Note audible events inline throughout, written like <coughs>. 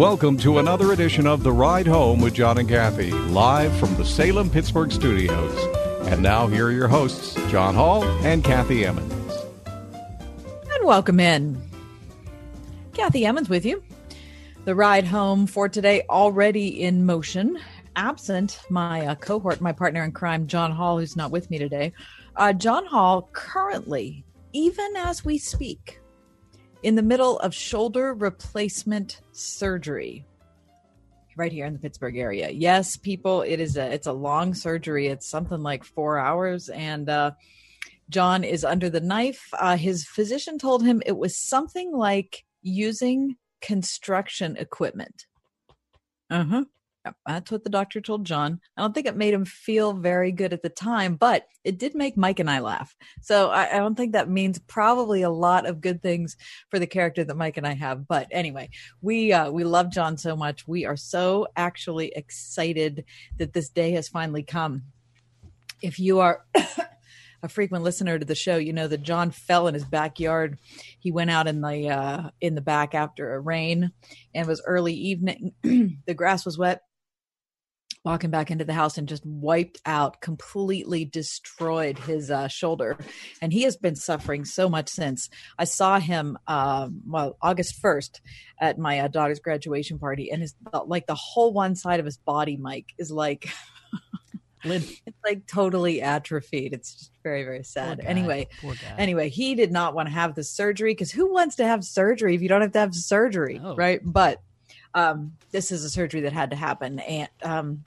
Welcome to another edition of The Ride Home with John and Kathy, live from the Salem Pittsburgh studios. And now, here are your hosts, John Hall and Kathy Emmons. And welcome in. Kathy Emmons with you. The ride home for today already in motion. Absent my uh, cohort, my partner in crime, John Hall, who's not with me today. Uh, John Hall currently, even as we speak, in the middle of shoulder replacement surgery right here in the Pittsburgh area. Yes, people, it is a it's a long surgery. It's something like 4 hours and uh John is under the knife. Uh, his physician told him it was something like using construction equipment. Uh-huh. Yep, that's what the doctor told John. I don't think it made him feel very good at the time, but it did make Mike and I laugh. So I, I, don't think that means probably a lot of good things for the character that Mike and I have. But anyway, we uh, we love John so much. We are so actually excited that this day has finally come. If you are <coughs> a frequent listener to the show, you know that John fell in his backyard. He went out in the uh, in the back after a rain, and it was early evening. <clears throat> the grass was wet walking back into the house and just wiped out, completely destroyed his uh, shoulder. And he has been suffering so much since. I saw him, uh, well, August 1st at my uh, daughter's graduation party, and his like the whole one side of his body, Mike, is like. <laughs> it's like totally atrophied. It's just very, very sad. Anyway, anyway, he did not want to have the surgery because who wants to have surgery if you don't have to have surgery, right? But um, this is a surgery that had to happen, and um,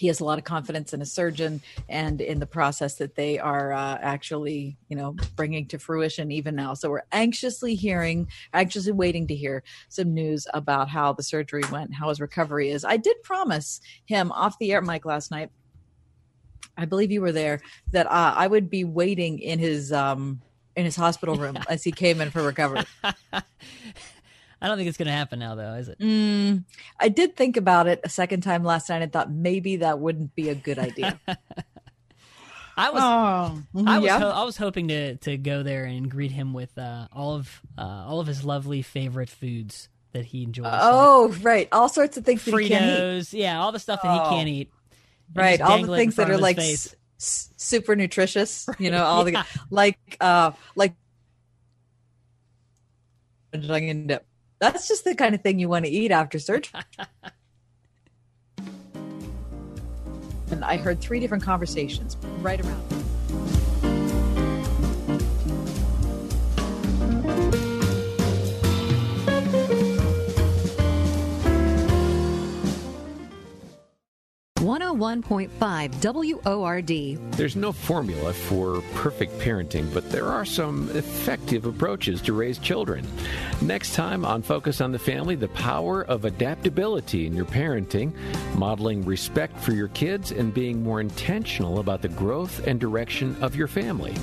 he has a lot of confidence in a surgeon and in the process that they are uh, actually you know bringing to fruition even now. So we're anxiously hearing anxiously waiting to hear some news about how the surgery went how his recovery is. I did promise him off the air mike last night. I believe you were there that uh, i would be waiting in his um in his hospital room yeah. <laughs> as he came in for recovery <laughs> I don't think it's going to happen now, though, is it? Mm, I did think about it a second time last night and thought maybe that wouldn't be a good idea. <laughs> I was, oh, I was, yeah. ho- I was hoping to to go there and greet him with uh, all of uh, all of his lovely favorite foods that he enjoys. Oh, like right, all sorts of things Fritos, that he can't eat. Yeah, all the stuff that he can't oh. eat. Right, all the things that are like s- super nutritious. Right. <laughs> You know, all yeah. the like uh like dip. That's just the kind of thing you want to eat after surgery. <laughs> and I heard three different conversations right around. 101.5 WORD. There's no formula for perfect parenting, but there are some effective approaches to raise children. Next time on Focus on the Family, the power of adaptability in your parenting, modeling respect for your kids, and being more intentional about the growth and direction of your family.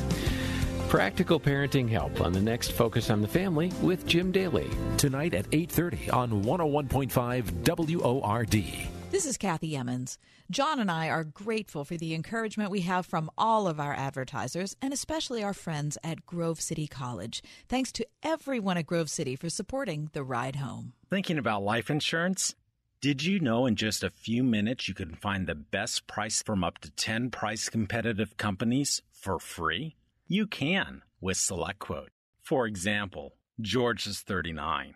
Practical parenting help on the next Focus on the Family with Jim Daly. Tonight at 8:30 on 101.5 WORD. This is Kathy Emmons. John and I are grateful for the encouragement we have from all of our advertisers and especially our friends at Grove City College. Thanks to everyone at Grove City for supporting the ride home. Thinking about life insurance? Did you know in just a few minutes you can find the best price from up to 10 price competitive companies for free? You can with SelectQuote. For example, George is 39.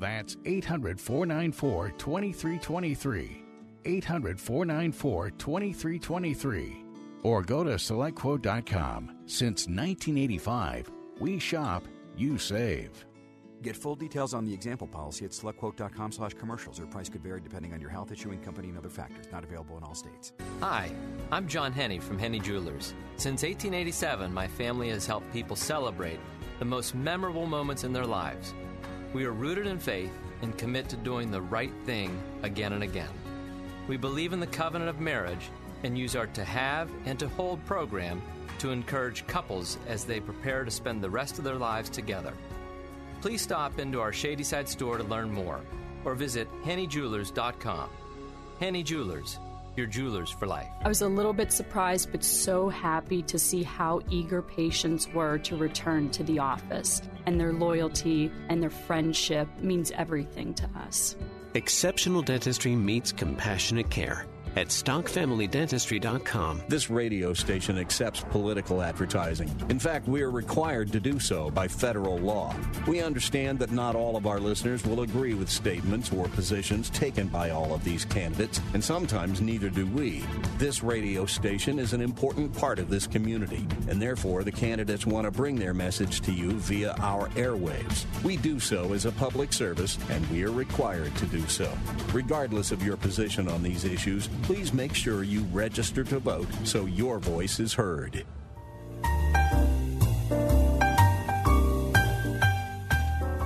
That's 800 494 2323. 800 494 2323. Or go to selectquote.com. Since 1985, we shop, you save. Get full details on the example policy at selectquote.com slash commercials. Or price could vary depending on your health issuing company and other factors. Not available in all states. Hi, I'm John Henne from Henne Jewelers. Since 1887, my family has helped people celebrate the most memorable moments in their lives. We are rooted in faith and commit to doing the right thing again and again. We believe in the covenant of marriage and use our To Have and To Hold program to encourage couples as they prepare to spend the rest of their lives together. Please stop into our Shadyside store to learn more or visit HenneJewelers.com. Henne Jewelers, your jewelers for life. I was a little bit surprised, but so happy to see how eager patients were to return to the office. And their loyalty and their friendship means everything to us. Exceptional dentistry meets compassionate care at stockfamilydentistry.com. This radio station accepts political advertising. In fact, we are required to do so by federal law. We understand that not all of our listeners will agree with statements or positions taken by all of these candidates, and sometimes neither do we. This radio station is an important part of this community, and therefore the candidates want to bring their message to you via our airwaves. We do so as a public service, and we are required to do so. Regardless of your position on these issues, please make sure you register to vote so your voice is heard.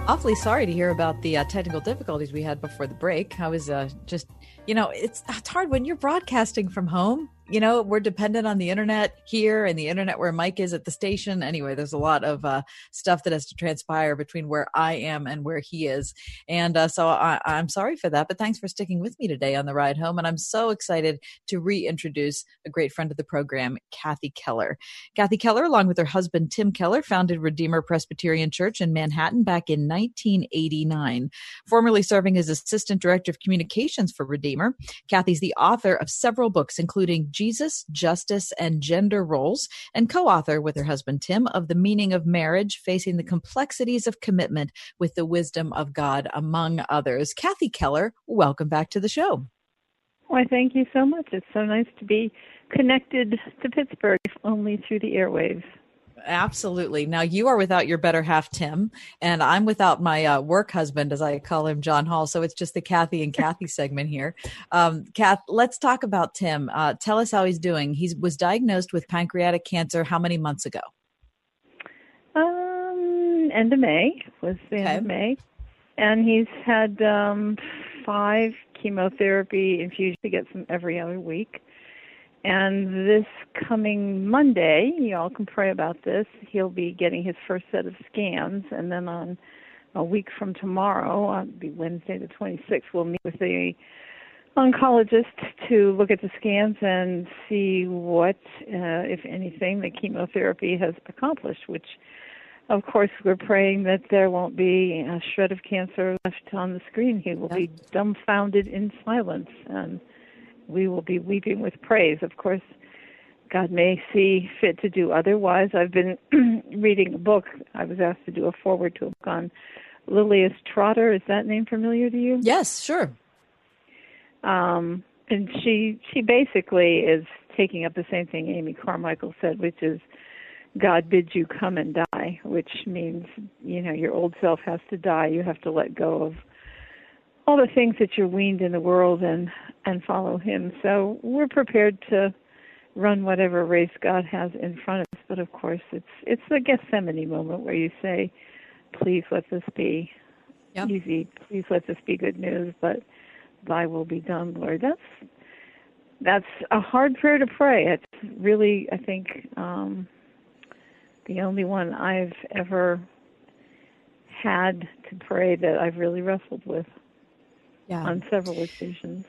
Awfully sorry to hear about the uh, technical difficulties we had before the break. I was uh, just, you know, it's, it's hard when you're broadcasting from home you know, we're dependent on the internet here and the internet where Mike is at the station. Anyway, there's a lot of uh, stuff that has to transpire between where I am and where he is. And uh, so I, I'm sorry for that, but thanks for sticking with me today on the ride home. And I'm so excited to reintroduce a great friend of the program, Kathy Keller. Kathy Keller, along with her husband, Tim Keller, founded Redeemer Presbyterian Church in Manhattan back in 1989. Formerly serving as Assistant Director of Communications for Redeemer, Kathy's the author of several books, including Jesus, Justice, and Gender Roles, and co author with her husband Tim of The Meaning of Marriage Facing the Complexities of Commitment with the Wisdom of God, among others. Kathy Keller, welcome back to the show. Why, thank you so much. It's so nice to be connected to Pittsburgh, only through the airwaves. Absolutely. Now you are without your better half, Tim, and I'm without my uh, work husband, as I call him, John Hall. So it's just the Kathy and Kathy <laughs> segment here. Um, Kath, let's talk about Tim. Uh, tell us how he's doing. He was diagnosed with pancreatic cancer how many months ago? Um, end of May was the okay. end of May, and he's had um, five chemotherapy infusions. He gets them every other week. And this coming Monday, y'all can pray about this. He'll be getting his first set of scans, and then on a week from tomorrow, on be Wednesday the 26th, we'll meet with the oncologist to look at the scans and see what, uh, if anything, the chemotherapy has accomplished. Which, of course, we're praying that there won't be a shred of cancer left on the screen. He will be dumbfounded in silence and we will be weeping with praise. Of course, God may see fit to do otherwise. I've been <clears throat> reading a book. I was asked to do a forward to a book on Lilias Trotter. Is that name familiar to you? Yes, sure. Um, and she she basically is taking up the same thing Amy Carmichael said, which is God bids you come and die, which means you know your old self has to die. You have to let go of all the things that you're weaned in the world and and follow him. So we're prepared to run whatever race God has in front of us. But of course, it's it's the Gethsemane moment where you say, "Please let this be yep. easy. Please let this be good news." But Thy will be done, Lord. That's that's a hard prayer to pray. It's really, I think, um, the only one I've ever had to pray that I've really wrestled with yeah. on several occasions.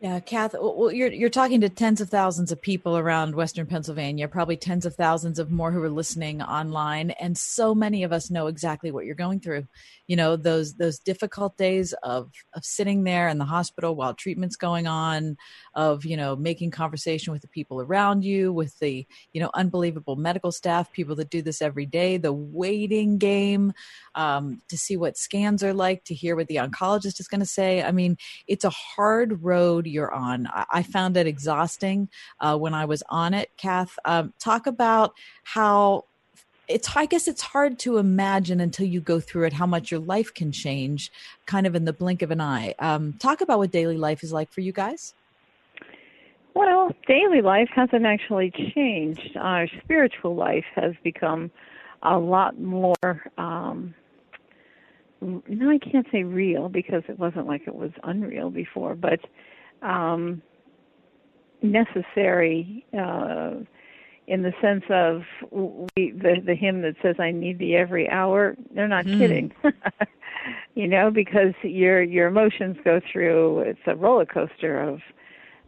Yeah, Kath. Well, you're you're talking to tens of thousands of people around Western Pennsylvania, probably tens of thousands of more who are listening online, and so many of us know exactly what you're going through you know those those difficult days of of sitting there in the hospital while treatment's going on of you know making conversation with the people around you with the you know unbelievable medical staff people that do this every day the waiting game um, to see what scans are like to hear what the oncologist is going to say i mean it's a hard road you're on i, I found it exhausting uh, when i was on it kath um, talk about how it's I guess it's hard to imagine until you go through it how much your life can change, kind of in the blink of an eye. Um, talk about what daily life is like for you guys. Well, daily life hasn't actually changed. Our spiritual life has become a lot more. Um, no, I can't say real because it wasn't like it was unreal before, but um, necessary. Uh, in the sense of we, the the hymn that says I need thee every hour. They're not mm. kidding. <laughs> you know, because your your emotions go through it's a roller coaster of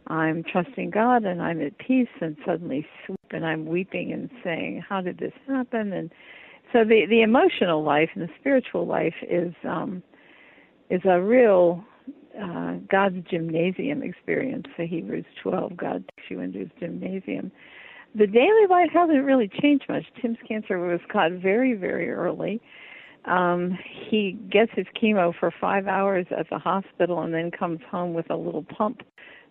I'm trusting God and I'm at peace and suddenly swoop and I'm weeping and saying, How did this happen? And so the the emotional life and the spiritual life is um is a real uh, God's gymnasium experience. The Hebrews 12, God takes you into his gymnasium the daily life hasn't really changed much. Tim's cancer was caught very, very early. Um, he gets his chemo for five hours at the hospital and then comes home with a little pump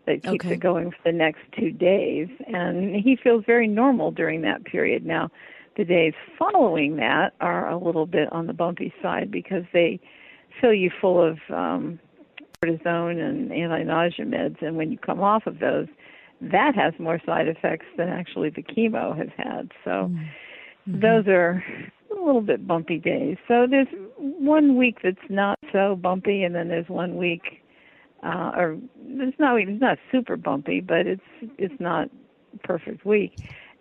that keeps okay. it going for the next two days. And he feels very normal during that period. Now, the days following that are a little bit on the bumpy side because they fill you full of um, cortisone and anti-nausea meds, and when you come off of those, that has more side effects than actually the chemo has had. So mm-hmm. those are a little bit bumpy days. So there's one week that's not so bumpy, and then there's one week, uh, or it's not it's not super bumpy, but it's it's not perfect week.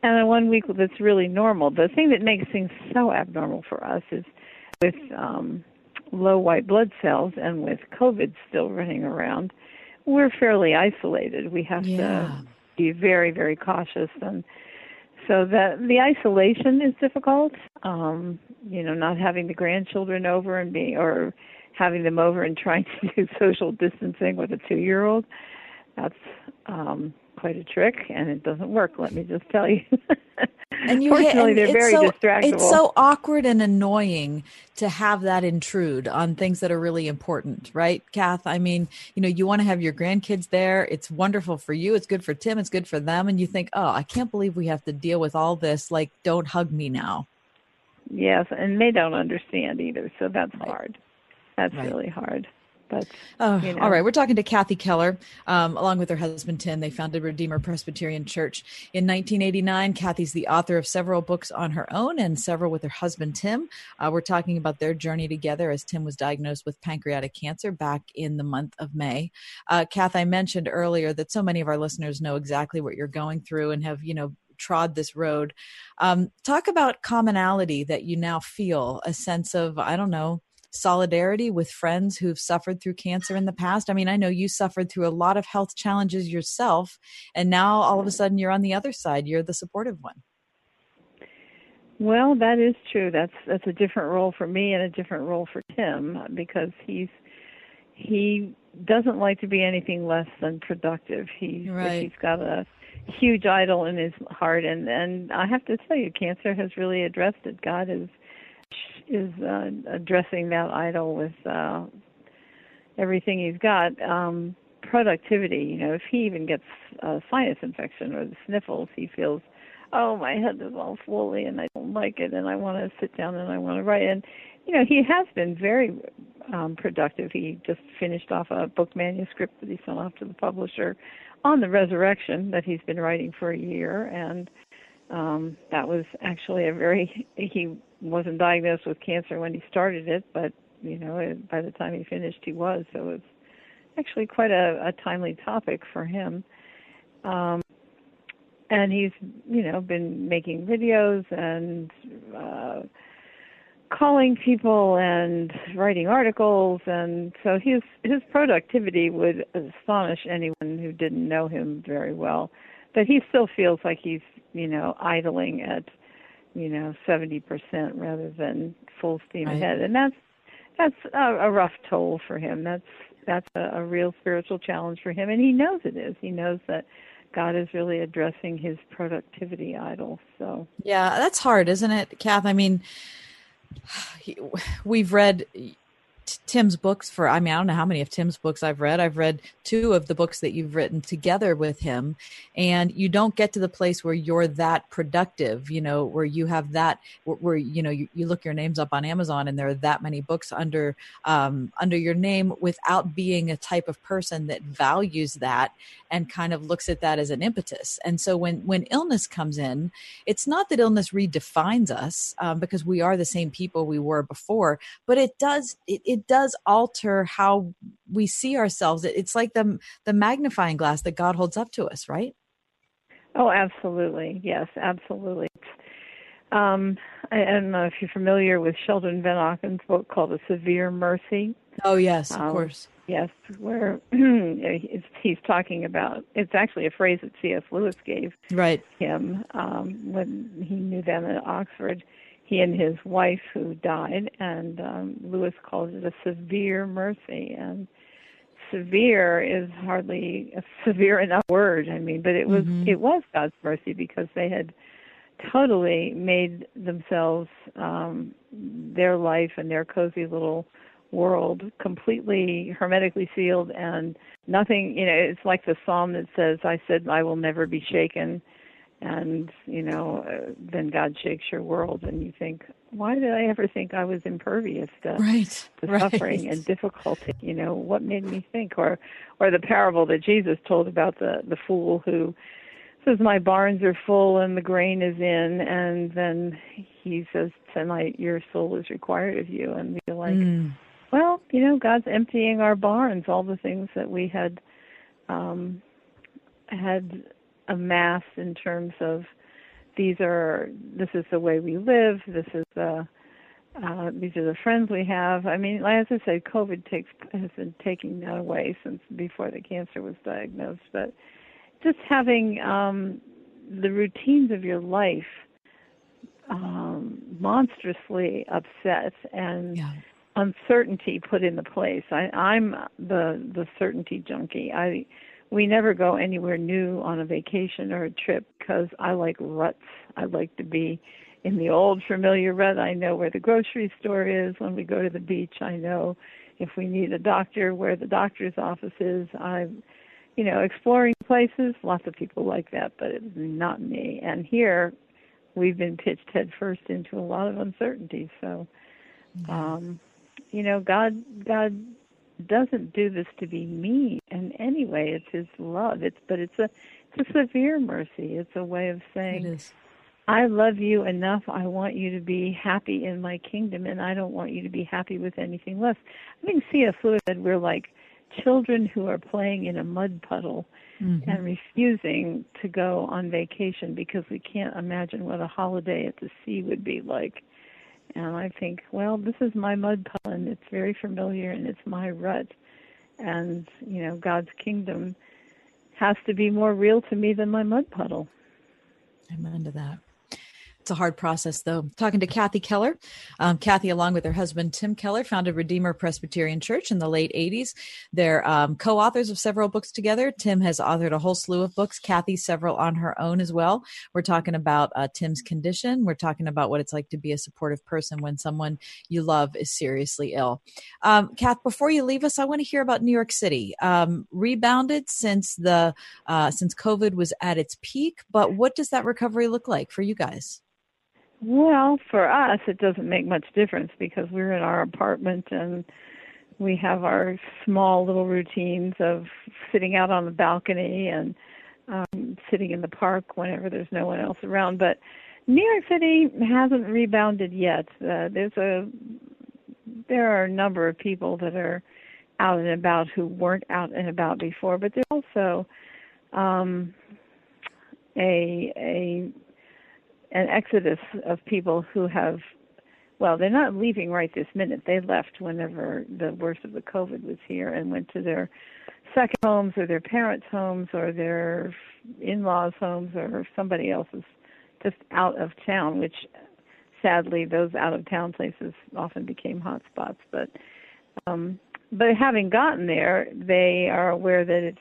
And then one week that's really normal. The thing that makes things so abnormal for us is with um, low white blood cells and with COVID still running around we're fairly isolated. We have yeah. to be very, very cautious, and so that the isolation is difficult. Um, you know, not having the grandchildren over and being, or having them over and trying to do <laughs> social distancing with a two-year-old. That's um, quite a trick, and it doesn't work. Let me just tell you. and you <laughs> Fortunately, and they're very so, distractible. It's so awkward and annoying to have that intrude on things that are really important, right, Kath? I mean, you know, you want to have your grandkids there. It's wonderful for you. It's good for Tim. It's good for them. And you think, oh, I can't believe we have to deal with all this. Like, don't hug me now. Yes, and they don't understand either. So that's right. hard. That's right. really hard. But oh, you know. all right, we're talking to Kathy Keller, um, along with her husband Tim. They founded Redeemer Presbyterian Church in 1989. Kathy's the author of several books on her own and several with her husband Tim. Uh, we're talking about their journey together as Tim was diagnosed with pancreatic cancer back in the month of May. Uh, Kath, I mentioned earlier that so many of our listeners know exactly what you're going through and have you know trod this road. Um, talk about commonality that you now feel a sense of I don't know solidarity with friends who've suffered through cancer in the past? I mean, I know you suffered through a lot of health challenges yourself, and now all of a sudden you're on the other side. You're the supportive one. Well, that is true. That's that's a different role for me and a different role for Tim because he's he doesn't like to be anything less than productive. He right. he's got a huge idol in his heart and and I have to tell you cancer has really addressed it. God has is uh, addressing that idol with uh, everything he's got. Um, productivity, you know, if he even gets a sinus infection or the sniffles, he feels, oh, my head is all swollen and I don't like it, and I want to sit down and I want to write. And you know, he has been very um, productive. He just finished off a book manuscript that he sent off to the publisher on the resurrection that he's been writing for a year, and um, that was actually a very <laughs> he wasn't diagnosed with cancer when he started it, but you know by the time he finished he was. So it's actually quite a, a timely topic for him. Um, and he's you know been making videos and uh, calling people and writing articles and so his his productivity would astonish anyone who didn't know him very well but he still feels like he's you know idling at you know 70% rather than full steam right. ahead and that's that's a, a rough toll for him that's that's a, a real spiritual challenge for him and he knows it is he knows that God is really addressing his productivity idol. So yeah, that's hard, isn't it, Kath? I mean, <sighs> we've read Tim's books for, I mean, I don't know how many of Tim's books I've read. I've read two of the books that you've written together with him. And you don't get to the place where you're that productive, you know, where you have that, where, you know, you, you look your names up on Amazon and there are that many books under, um, under your name without being a type of person that values that and kind of looks at that as an impetus. And so when, when illness comes in, it's not that illness redefines us um, because we are the same people we were before, but it does, it, it does alter how we see ourselves. It's like the the magnifying glass that God holds up to us, right? Oh, absolutely. Yes, absolutely. Um, I, I don't know if you're familiar with Sheldon Vanauken's book called A Severe Mercy. Oh, yes, of um, course. Yes, where <clears throat> he's talking about it's actually a phrase that C.S. Lewis gave right him um, when he knew them at Oxford he and his wife who died, and um, Lewis calls it a severe mercy. And severe is hardly a severe enough word. I mean, but it was mm-hmm. it was God's mercy because they had totally made themselves um, their life and their cozy little world completely hermetically sealed and nothing you know it's like the psalm that says i said i will never be shaken and you know uh, then god shakes your world and you think why did i ever think i was impervious to, right, to right. suffering and difficulty you know what made me think or or the parable that jesus told about the the fool who says my barns are full and the grain is in and then he says tonight your soul is required of you and we're like mm. well you know god's emptying our barns all the things that we had um had amassed in terms of these are this is the way we live this is the uh, these are the friends we have. I mean, as I said, COVID takes has been taking that away since before the cancer was diagnosed. But just having um, the routines of your life um, monstrously upset and yeah. uncertainty put into place. I, I'm the the certainty junkie. I we never go anywhere new on a vacation or a trip because I like ruts. I like to be in the old familiar rut. I know where the grocery store is. When we go to the beach, I know if we need a doctor where the doctor's office is. I'm, you know, exploring places. Lots of people like that, but it's not me. And here, we've been pitched headfirst into a lot of uncertainty. So, um, you know, God, God doesn't do this to be mean in any way. It's His love. It's but it's a it's a severe mercy. It's a way of saying, I love you enough. I want you to be happy in my kingdom, and I don't want you to be happy with anything less. I think C.S. Lewis said we're like children who are playing in a mud puddle mm-hmm. and refusing to go on vacation because we can't imagine what a holiday at the sea would be like. And I think, well, this is my mud puddle, and it's very familiar, and it's my rut. And, you know, God's kingdom has to be more real to me than my mud puddle. Amen to that. It's a hard process, though. Talking to Kathy Keller. Um, Kathy, along with her husband, Tim Keller, founded Redeemer Presbyterian Church in the late 80s. They're um, co authors of several books together. Tim has authored a whole slew of books, Kathy, several on her own as well. We're talking about uh, Tim's condition. We're talking about what it's like to be a supportive person when someone you love is seriously ill. Um, Kath, before you leave us, I want to hear about New York City. Um, rebounded since the uh, since COVID was at its peak, but what does that recovery look like for you guys? Well, for us, it doesn't make much difference because we're in our apartment and we have our small little routines of sitting out on the balcony and um, sitting in the park whenever there's no one else around. But New York City hasn't rebounded yet. Uh, there's a there are a number of people that are out and about who weren't out and about before, but there's also um, a a an exodus of people who have well, they're not leaving right this minute. They left whenever the worst of the COVID was here and went to their second homes or their parents' homes or their in-laws' homes or somebody else's just out of town, which sadly those out of town places often became hot spots. But um, but having gotten there, they are aware that it's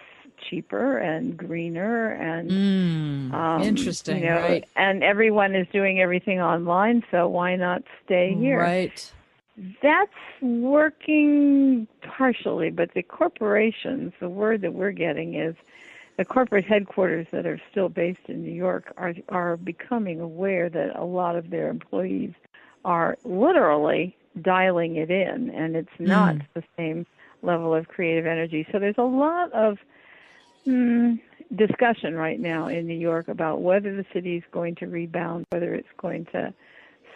cheaper and greener and mm, um, interesting, you know, right? And everyone is doing everything online, so why not stay here? Right. That's working partially, but the corporations, the word that we're getting is the corporate headquarters that are still based in New York are are becoming aware that a lot of their employees are literally dialing it in and it's not mm. the same level of creative energy. So there's a lot of mm, discussion right now in New York about whether the city is going to rebound, whether it's going to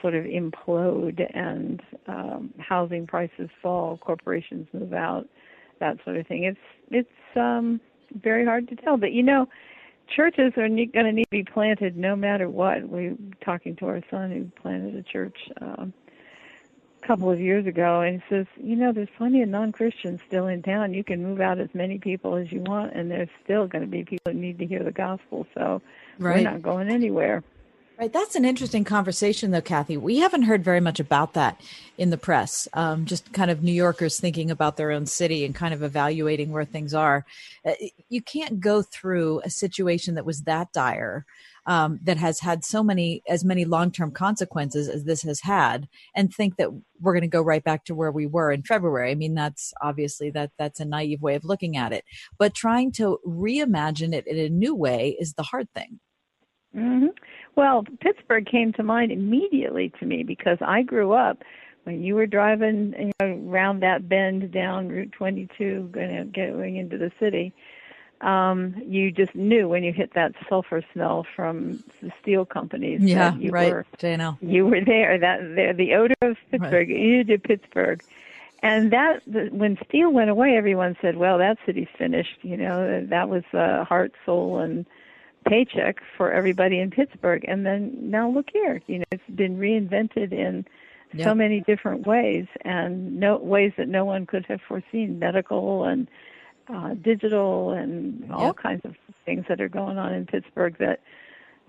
sort of implode and um, housing prices fall, corporations move out, that sort of thing. It's it's um very hard to tell. But you know, churches are going to need to be planted no matter what. We were talking to our son who planted a church a couple of years ago, and he says, you know, there's plenty of non-Christians still in town. You can move out as many people as you want, and there's still going to be people that need to hear the gospel. So right. we're not going anywhere. Right. That's an interesting conversation, though, Kathy. We haven't heard very much about that in the press. Um, just kind of New Yorkers thinking about their own city and kind of evaluating where things are. Uh, you can't go through a situation that was that dire, um, that has had so many, as many long term consequences as this has had, and think that we're going to go right back to where we were in February. I mean, that's obviously that that's a naive way of looking at it. But trying to reimagine it in a new way is the hard thing. Mm-hmm. Well, Pittsburgh came to mind immediately to me because I grew up when you were driving you know, around that bend down Route 22, going going into the city. Um, you just knew when you hit that sulfur smell from the steel companies. Yeah, that you right. Were, J&L. You were there. That there, the odor of Pittsburgh. Right. You did Pittsburgh. And that the, when steel went away, everyone said, "Well, that city's finished." You know, that was uh, heart, soul, and paycheck for everybody in Pittsburgh. And then now look here, you know, it's been reinvented in yep. so many different ways and no ways that no one could have foreseen, medical and uh, digital and yep. all kinds of things that are going on in Pittsburgh that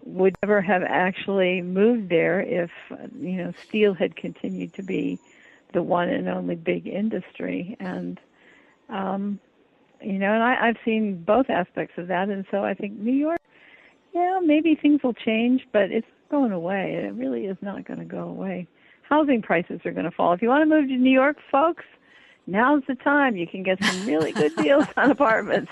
would never have actually moved there if you know steel had continued to be the one and only big industry and um you know and I, I've seen both aspects of that and so I think New York yeah, maybe things will change, but it's going away. It really is not going to go away. Housing prices are going to fall. If you want to move to New York, folks, now's the time. You can get some really good deals on apartments.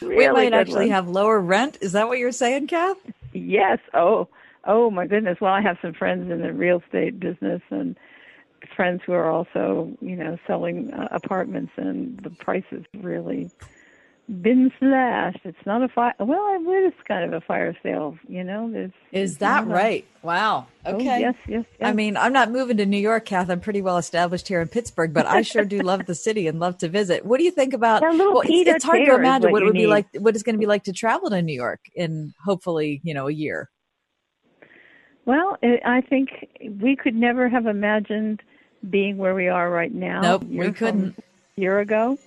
really <laughs> we might actually ones. have lower rent. Is that what you're saying, Kath? Yes. Oh, oh my goodness. Well, I have some friends in the real estate business and friends who are also, you know, selling uh, apartments, and the prices really been slashed. It's not a fire. Well, I would. it is kind of a fire sale. You know, there's. Is that right? Wow. Oh, okay. Oh, yes, yes, yes. I mean, I'm not moving to New York, Kath. I'm pretty well established here in Pittsburgh, but I sure do <laughs> love the city and love to visit. What do you think about? Yeah, well, it's, it's, hard to imagine what, what it would need. be like. What it's going to be like to travel to New York in hopefully, you know, a year. Well, eh, I think we could never have imagined being where we are right now. Nope, we couldn't. A year ago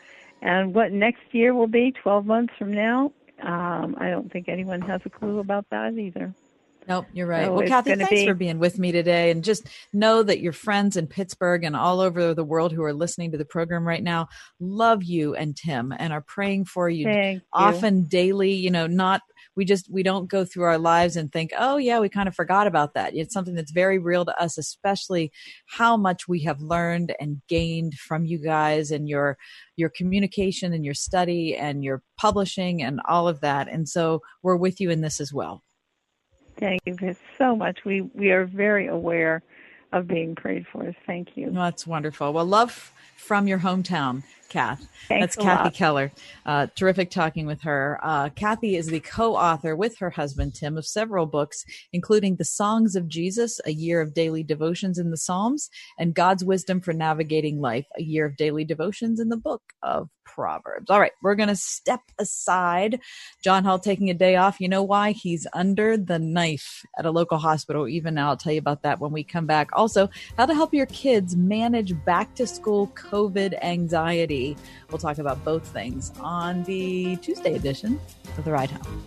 and what next year will be, 12 months from now, um, I don't think anyone has a clue about that either. Nope, you're right. So well, Kathy, thanks be... for being with me today. And just know that your friends in Pittsburgh and all over the world who are listening to the program right now love you and Tim and are praying for you Thank often you. daily, you know, not we just we don't go through our lives and think oh yeah we kind of forgot about that. It's something that's very real to us especially how much we have learned and gained from you guys and your your communication and your study and your publishing and all of that and so we're with you in this as well. Thank you so much. We we are very aware of being prayed for. Thank you. That's wonderful. Well love from your hometown Kath. Thanks That's Kathy lot. Keller. Uh, terrific talking with her. Uh, Kathy is the co author with her husband, Tim, of several books, including The Songs of Jesus, A Year of Daily Devotions in the Psalms, and God's Wisdom for Navigating Life, A Year of Daily Devotions in the Book of Proverbs. All right, we're going to step aside. John Hall taking a day off. You know why? He's under the knife at a local hospital. Even now, I'll tell you about that when we come back. Also, how to help your kids manage back to school COVID anxiety. We'll talk about both things on the Tuesday edition of The Ride Home.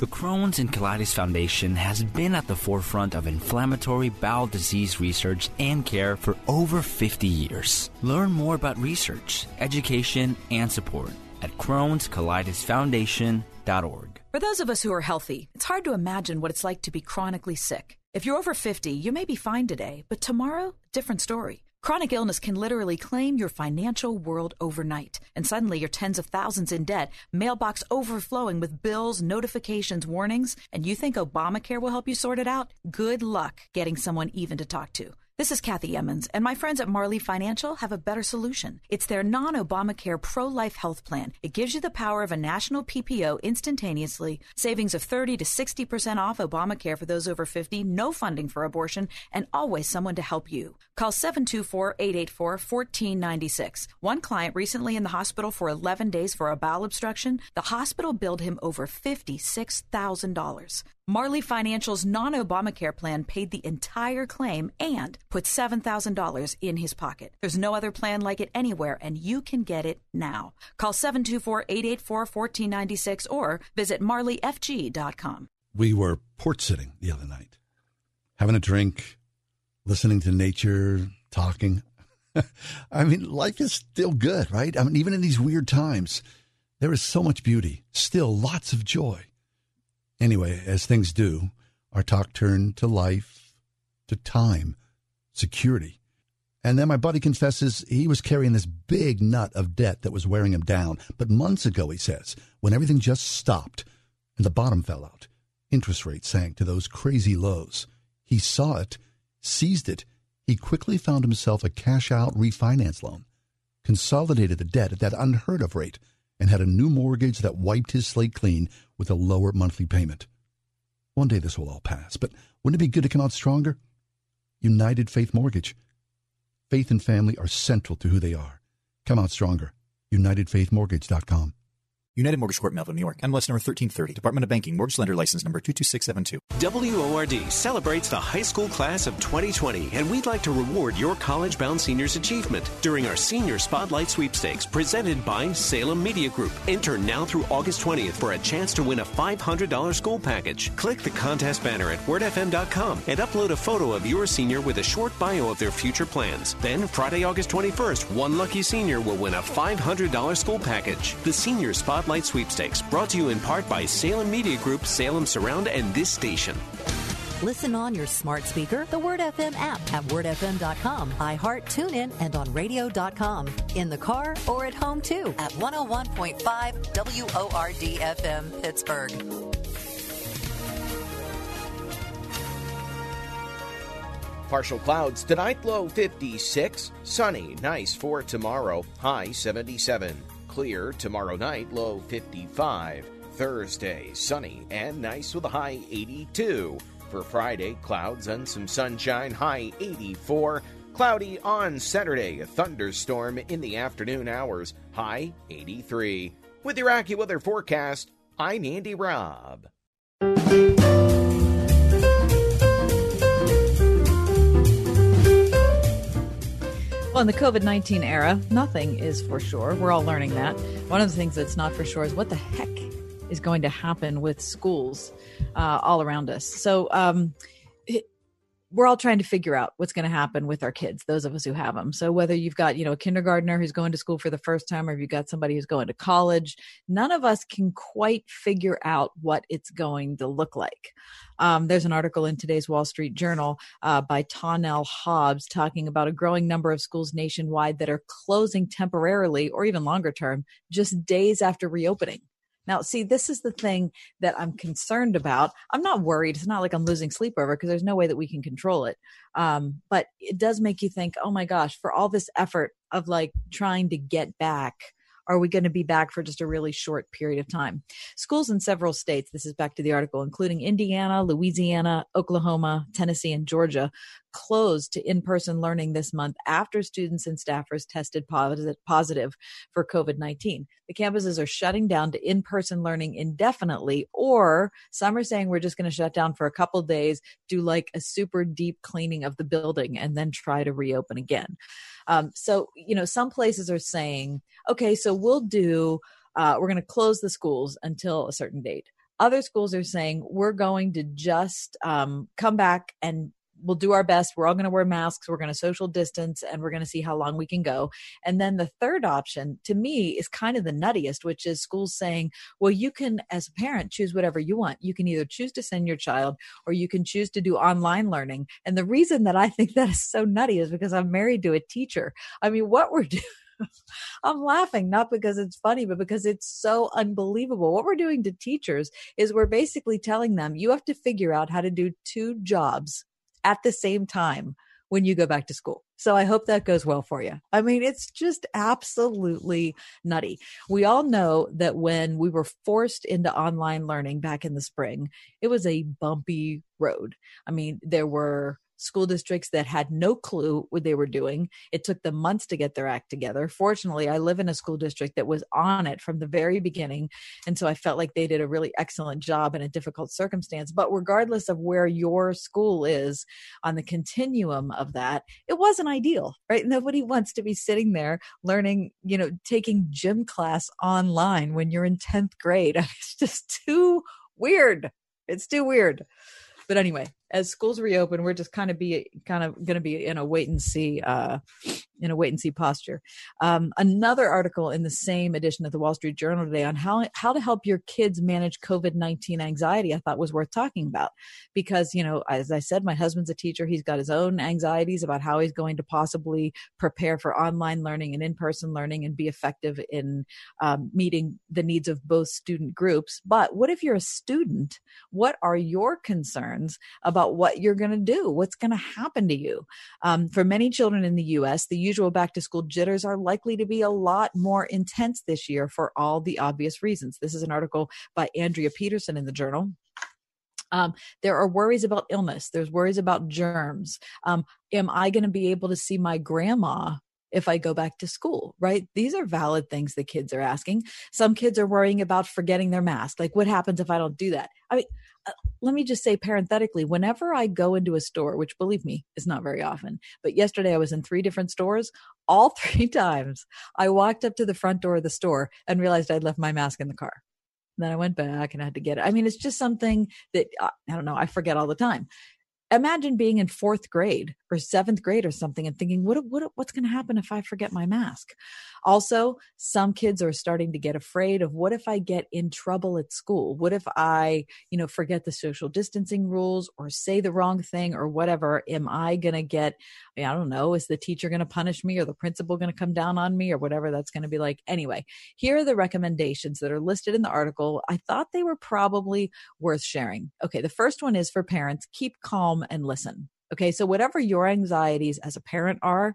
The Crohn's and Colitis Foundation has been at the forefront of inflammatory bowel disease research and care for over 50 years. Learn more about research, education, and support at crohnscolitisfoundation.org. For those of us who are healthy, it's hard to imagine what it's like to be chronically sick. If you're over 50, you may be fine today, but tomorrow, different story. Chronic illness can literally claim your financial world overnight, and suddenly you're tens of thousands in debt, mailbox overflowing with bills, notifications, warnings, and you think Obamacare will help you sort it out? Good luck getting someone even to talk to. This is Kathy Emmons, and my friends at Marley Financial have a better solution. It's their non Obamacare pro life health plan. It gives you the power of a national PPO instantaneously, savings of 30 to 60% off Obamacare for those over 50, no funding for abortion, and always someone to help you. Call 724 884 1496. One client recently in the hospital for 11 days for a bowel obstruction, the hospital billed him over $56,000. Marley Financial's non Obamacare plan paid the entire claim and put $7,000 in his pocket. There's no other plan like it anywhere, and you can get it now. Call 724 884 1496 or visit marleyfg.com. We were port sitting the other night, having a drink, listening to nature, talking. <laughs> I mean, life is still good, right? I mean, even in these weird times, there is so much beauty, still lots of joy. Anyway, as things do, our talk turned to life, to time, security. And then my buddy confesses he was carrying this big nut of debt that was wearing him down. But months ago, he says, when everything just stopped and the bottom fell out, interest rates sank to those crazy lows. He saw it, seized it. He quickly found himself a cash out refinance loan, consolidated the debt at that unheard of rate, and had a new mortgage that wiped his slate clean with a lower monthly payment. One day this will all pass, but wouldn't it be good to come out stronger? United Faith Mortgage. Faith and family are central to who they are. Come out stronger. UnitedFaithMortgage.com. United Mortgage Corp, Melville, New York. MLS number 1330. Department of Banking. Mortgage Lender License number 22672. WORD celebrates the high school class of 2020, and we'd like to reward your college bound seniors' achievement during our Senior Spotlight Sweepstakes presented by Salem Media Group. Enter now through August 20th for a chance to win a $500 school package. Click the contest banner at wordfm.com and upload a photo of your senior with a short bio of their future plans. Then, Friday, August 21st, one lucky senior will win a $500 school package. The Senior Spotlight Sweepstakes, brought to you in part by Salem Media Group, Salem Surround, and this station. Listen on your smart speaker, the Word FM app at wordfm.com, iHeart, TuneIn, and on radio.com. In the car or at home too at 101.5 WORD FM Pittsburgh. Partial clouds tonight, low 56. Sunny, nice for tomorrow, high 77. Clear tomorrow night, low 55. Thursday, sunny and nice with a high 82. For Friday, clouds and some sunshine, high 84. Cloudy on Saturday, a thunderstorm in the afternoon hours, high 83. With your AccuWeather forecast, I'm Andy Robb. Well, in the COVID 19 era, nothing is for sure. We're all learning that. One of the things that's not for sure is what the heck is going to happen with schools uh, all around us. So, um, we're all trying to figure out what's going to happen with our kids, those of us who have them. So whether you've got, you know, a kindergartner who's going to school for the first time or if you've got somebody who's going to college, none of us can quite figure out what it's going to look like. Um, there's an article in today's Wall Street Journal uh, by Tawnell Hobbs talking about a growing number of schools nationwide that are closing temporarily or even longer term just days after reopening. Now, see, this is the thing that I'm concerned about. I'm not worried. It's not like I'm losing sleep over because there's no way that we can control it. Um, but it does make you think, oh my gosh, for all this effort of like trying to get back are we going to be back for just a really short period of time? Schools in several states, this is back to the article, including Indiana, Louisiana, Oklahoma, Tennessee, and Georgia, closed to in person learning this month after students and staffers tested positive for COVID 19. The campuses are shutting down to in person learning indefinitely, or some are saying we're just going to shut down for a couple days, do like a super deep cleaning of the building, and then try to reopen again. Um, so, you know, some places are saying, okay, so we'll do, uh, we're going to close the schools until a certain date. Other schools are saying we're going to just um, come back and we'll do our best. We're all going to wear masks. We're going to social distance and we're going to see how long we can go. And then the third option to me is kind of the nuttiest, which is schools saying, well, you can, as a parent, choose whatever you want. You can either choose to send your child or you can choose to do online learning. And the reason that I think that is so nutty is because I'm married to a teacher. I mean, what we're doing. <laughs> I'm laughing not because it's funny, but because it's so unbelievable. What we're doing to teachers is we're basically telling them you have to figure out how to do two jobs at the same time when you go back to school. So I hope that goes well for you. I mean, it's just absolutely nutty. We all know that when we were forced into online learning back in the spring, it was a bumpy road. I mean, there were school districts that had no clue what they were doing. It took them months to get their act together. Fortunately, I live in a school district that was on it from the very beginning. And so I felt like they did a really excellent job in a difficult circumstance. But regardless of where your school is on the continuum of that, it wasn't ideal, right? Nobody <laughs> wants to be sitting there learning, you know, taking gym class online when you're in 10th grade. <laughs> It's just too weird. It's too weird. But anyway, as schools reopen, we're just kind of be kind of going to be in a wait and see uh, in a wait and see posture. Um, another article in the same edition of the Wall Street Journal today on how how to help your kids manage COVID nineteen anxiety. I thought was worth talking about because you know, as I said, my husband's a teacher. He's got his own anxieties about how he's going to possibly prepare for online learning and in person learning and be effective in um, meeting the needs of both student groups. But what if you're a student? What are your concerns about about what you're going to do, what's going to happen to you. Um, for many children in the U.S., the usual back to school jitters are likely to be a lot more intense this year for all the obvious reasons. This is an article by Andrea Peterson in the journal. Um, there are worries about illness. There's worries about germs. Um, am I going to be able to see my grandma if I go back to school, right? These are valid things the kids are asking. Some kids are worrying about forgetting their mask. Like, what happens if I don't do that? I mean, uh, let me just say parenthetically, whenever I go into a store, which believe me is not very often, but yesterday I was in three different stores. All <laughs> three times I walked up to the front door of the store and realized I'd left my mask in the car. Then I went back and I had to get it. I mean, it's just something that uh, I don't know, I forget all the time imagine being in fourth grade or seventh grade or something and thinking what, what what's going to happen if i forget my mask? Also some kids are starting to get afraid of what if i get in trouble at school? What if i you know forget the social distancing rules or say the wrong thing or whatever? Am i going to get i don't know is the teacher going to punish me or the principal going to come down on me or whatever that's going to be like? Anyway here are the recommendations that are listed in the article. I thought they were probably worth sharing. Okay the first one is for parents keep calm and listen. Okay. So, whatever your anxieties as a parent are,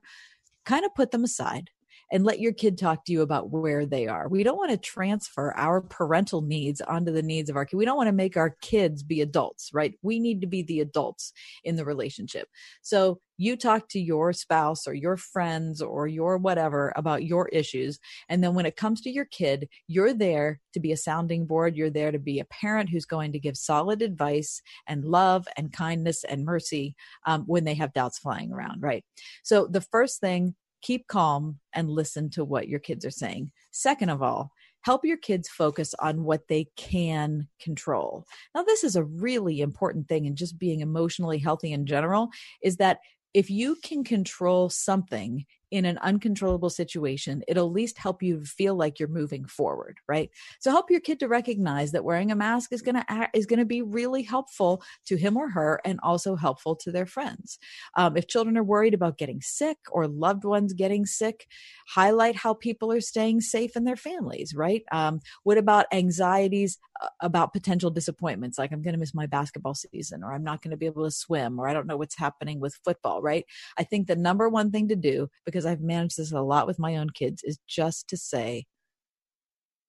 kind of put them aside and let your kid talk to you about where they are. We don't want to transfer our parental needs onto the needs of our kid. We don't want to make our kids be adults, right? We need to be the adults in the relationship. So you talk to your spouse or your friends or your whatever about your issues. And then when it comes to your kid, you're there to be a sounding board. You're there to be a parent who's going to give solid advice and love and kindness and mercy um, when they have doubts flying around, right? So the first thing keep calm and listen to what your kids are saying. Second of all, help your kids focus on what they can control. Now, this is a really important thing in just being emotionally healthy in general is that if you can control something, in an uncontrollable situation, it'll at least help you feel like you're moving forward, right? So help your kid to recognize that wearing a mask is going to is going to be really helpful to him or her, and also helpful to their friends. Um, if children are worried about getting sick or loved ones getting sick, highlight how people are staying safe in their families, right? Um, what about anxieties about potential disappointments, like I'm going to miss my basketball season, or I'm not going to be able to swim, or I don't know what's happening with football, right? I think the number one thing to do, because I've managed this a lot with my own kids, is just to say,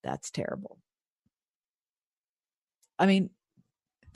that's terrible. I mean,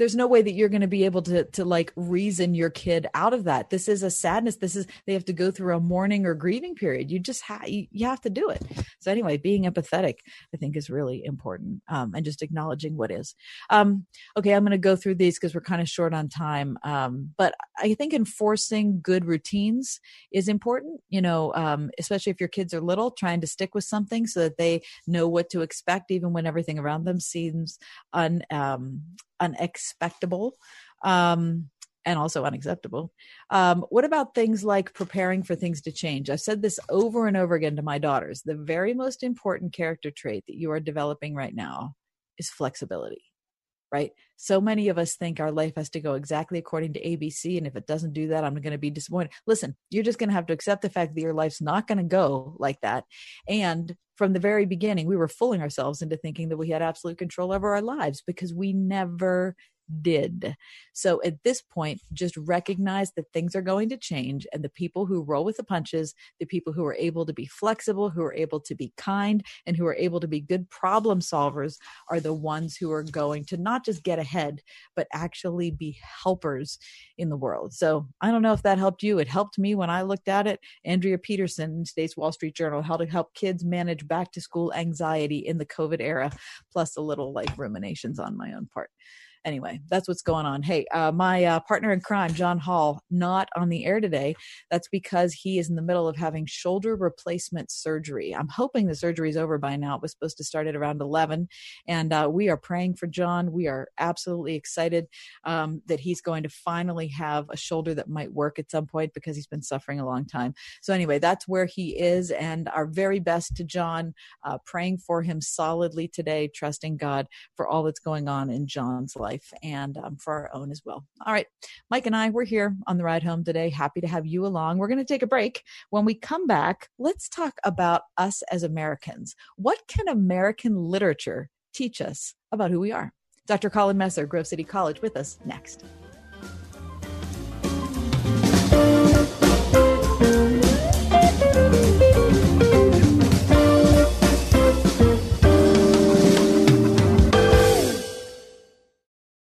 there's no way that you're going to be able to to like reason your kid out of that. This is a sadness. This is they have to go through a mourning or grieving period. You just have you, you, have to do it. So anyway being empathetic i think is really important um, and just acknowledging what is. Um, okay i'm going to go through these because we're kind of short on time um, but i think enforcing good routines is important you know um, especially if your kids are little trying to stick with something so that they know what to expect even when everything around them seems un um, unexpectable um, and also unacceptable. Um, what about things like preparing for things to change? I've said this over and over again to my daughters. The very most important character trait that you are developing right now is flexibility, right? So many of us think our life has to go exactly according to ABC. And if it doesn't do that, I'm going to be disappointed. Listen, you're just going to have to accept the fact that your life's not going to go like that. And from the very beginning, we were fooling ourselves into thinking that we had absolute control over our lives because we never did. So at this point, just recognize that things are going to change and the people who roll with the punches, the people who are able to be flexible, who are able to be kind, and who are able to be good problem solvers are the ones who are going to not just get ahead, but actually be helpers in the world. So I don't know if that helped you. It helped me when I looked at it. Andrea Peterson in today's Wall Street Journal, how to help kids manage back to school anxiety in the COVID era, plus a little like ruminations on my own part anyway, that's what's going on. Hey, uh, my uh, partner in crime, John Hall, not on the air today. That's because he is in the middle of having shoulder replacement surgery. I'm hoping the surgery is over by now. It was supposed to start at around 11. And uh, we are praying for John. We are absolutely excited um, that he's going to finally have a shoulder that might work at some point because he's been suffering a long time. So, anyway, that's where he is. And our very best to John, uh, praying for him solidly today, trusting God for all that's going on in John's life life and um, for our own as well. All right, Mike and I, we're here on the ride home today. Happy to have you along. We're going to take a break. When we come back, let's talk about us as Americans. What can American literature teach us about who we are? Dr. Collin Messer, Grove City College, with us next.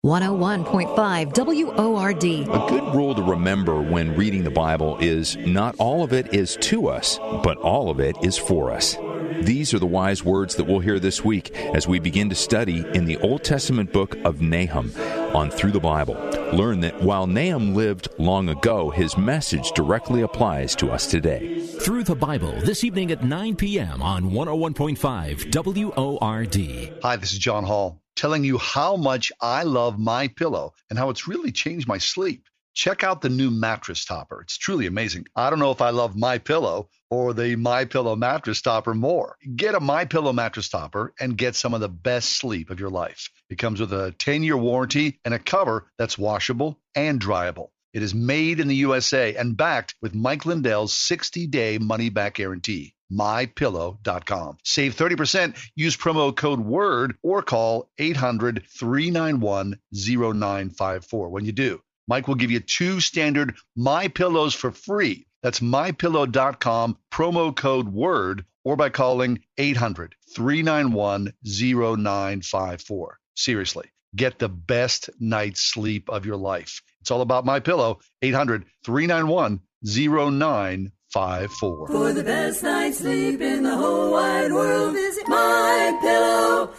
101.5 WORD. A good rule to remember when reading the Bible is not all of it is to us, but all of it is for us. These are the wise words that we'll hear this week as we begin to study in the Old Testament book of Nahum on Through the Bible. Learn that while Nahum lived long ago, his message directly applies to us today. Through the Bible, this evening at 9 p.m. on 101.5 WORD. Hi, this is John Hall telling you how much I love my pillow and how it's really changed my sleep. Check out the new mattress topper. It's truly amazing. I don't know if I love my pillow or the my pillow mattress topper more. Get a my pillow mattress topper and get some of the best sleep of your life. It comes with a 10-year warranty and a cover that's washable and dryable. It is made in the USA and backed with Mike Lindell's 60-day money-back guarantee mypillow.com. Save 30%, use promo code WORD or call 800 391 0954. When you do, Mike will give you two standard My Pillows for free. That's mypillow.com, promo code WORD, or by calling 800 391 0954. Seriously, get the best night's sleep of your life. It's all about My Pillow, 800 391 0954 five four. For the best night's sleep in the whole wide world, visit mypillow.com.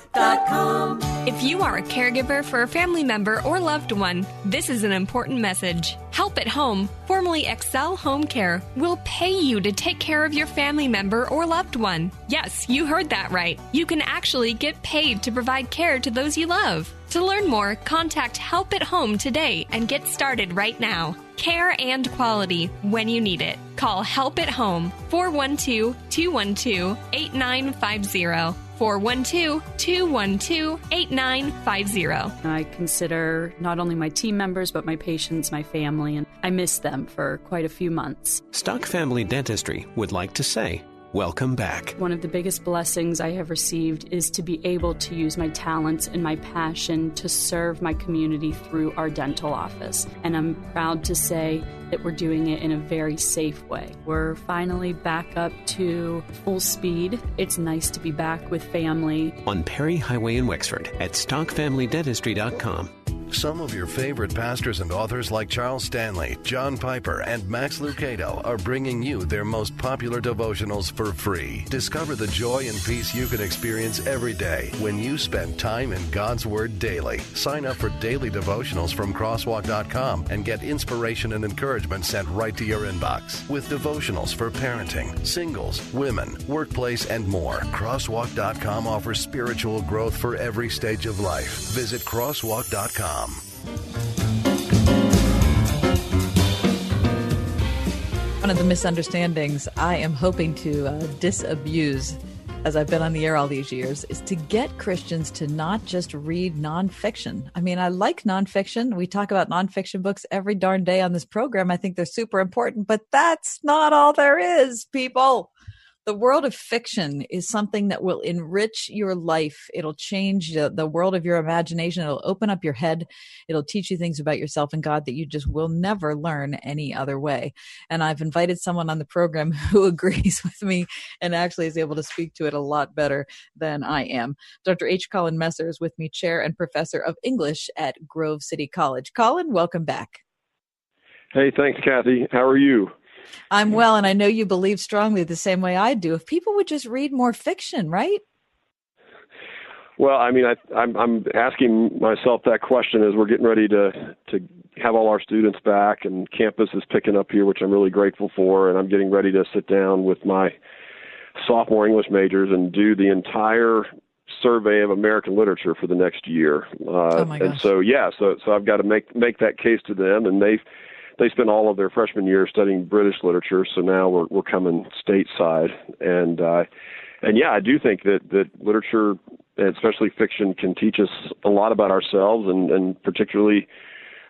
If you are a caregiver for a family member or loved one, this is an important message. Help at Home, formerly Excel Home Care, will pay you to take care of your family member or loved one. Yes, you heard that right. You can actually get paid to provide care to those you love. To learn more, contact Help at Home today and get started right now. Care and quality when you need it. Call Help at Home 412 212 8950. 412 212 8950. I consider not only my team members, but my patients, my family, and I miss them for quite a few months. Stock Family Dentistry would like to say, Welcome back. One of the biggest blessings I have received is to be able to use my talents and my passion to serve my community through our dental office. And I'm proud to say that we're doing it in a very safe way. We're finally back up to full speed. It's nice to be back with family. On Perry Highway in Wexford at stockfamilydentistry.com. Some of your favorite pastors and authors like Charles Stanley, John Piper, and Max Lucado are bringing you their most popular devotionals for free. Discover the joy and peace you can experience every day when you spend time in God's Word daily. Sign up for daily devotionals from crosswalk.com and get inspiration and encouragement sent right to your inbox with devotionals for parenting, singles, women, workplace, and more. Crosswalk.com offers spiritual growth for every stage of life. Visit crosswalk.com. One of the misunderstandings I am hoping to uh, disabuse as I've been on the air all these years is to get Christians to not just read nonfiction. I mean, I like nonfiction. We talk about nonfiction books every darn day on this program. I think they're super important, but that's not all there is, people the world of fiction is something that will enrich your life. It'll change the, the, world of your imagination. It'll open up your head. It'll teach you things about yourself and God that you just will never learn any other way. And I've invited someone on the program <laughs> who agrees with me and actually is able to speak to it a lot better than I am. Dr. H. Collin Messer is with me, chair and professor of English at Grove City College. Collin, welcome back. Hey, thanks, Kathy. How are you? I'm well, and I know you believe strongly the same way I do. If people would just read more fiction, right? Well, I mean, I, I'm, I'm asking myself that question as we're getting ready to to have all our students back, and campus is picking up here, which I'm really grateful for, and I'm getting ready to sit down with my sophomore English majors and do the entire survey of American literature for the next year. Uh, oh my gosh. And so, yeah, so so I've got to make make that case to them, and they've they spent all of their freshman year studying British literature, so now we're we're coming stateside, and uh, and yeah, I do think that that literature, especially fiction, can teach us a lot about ourselves, and and particularly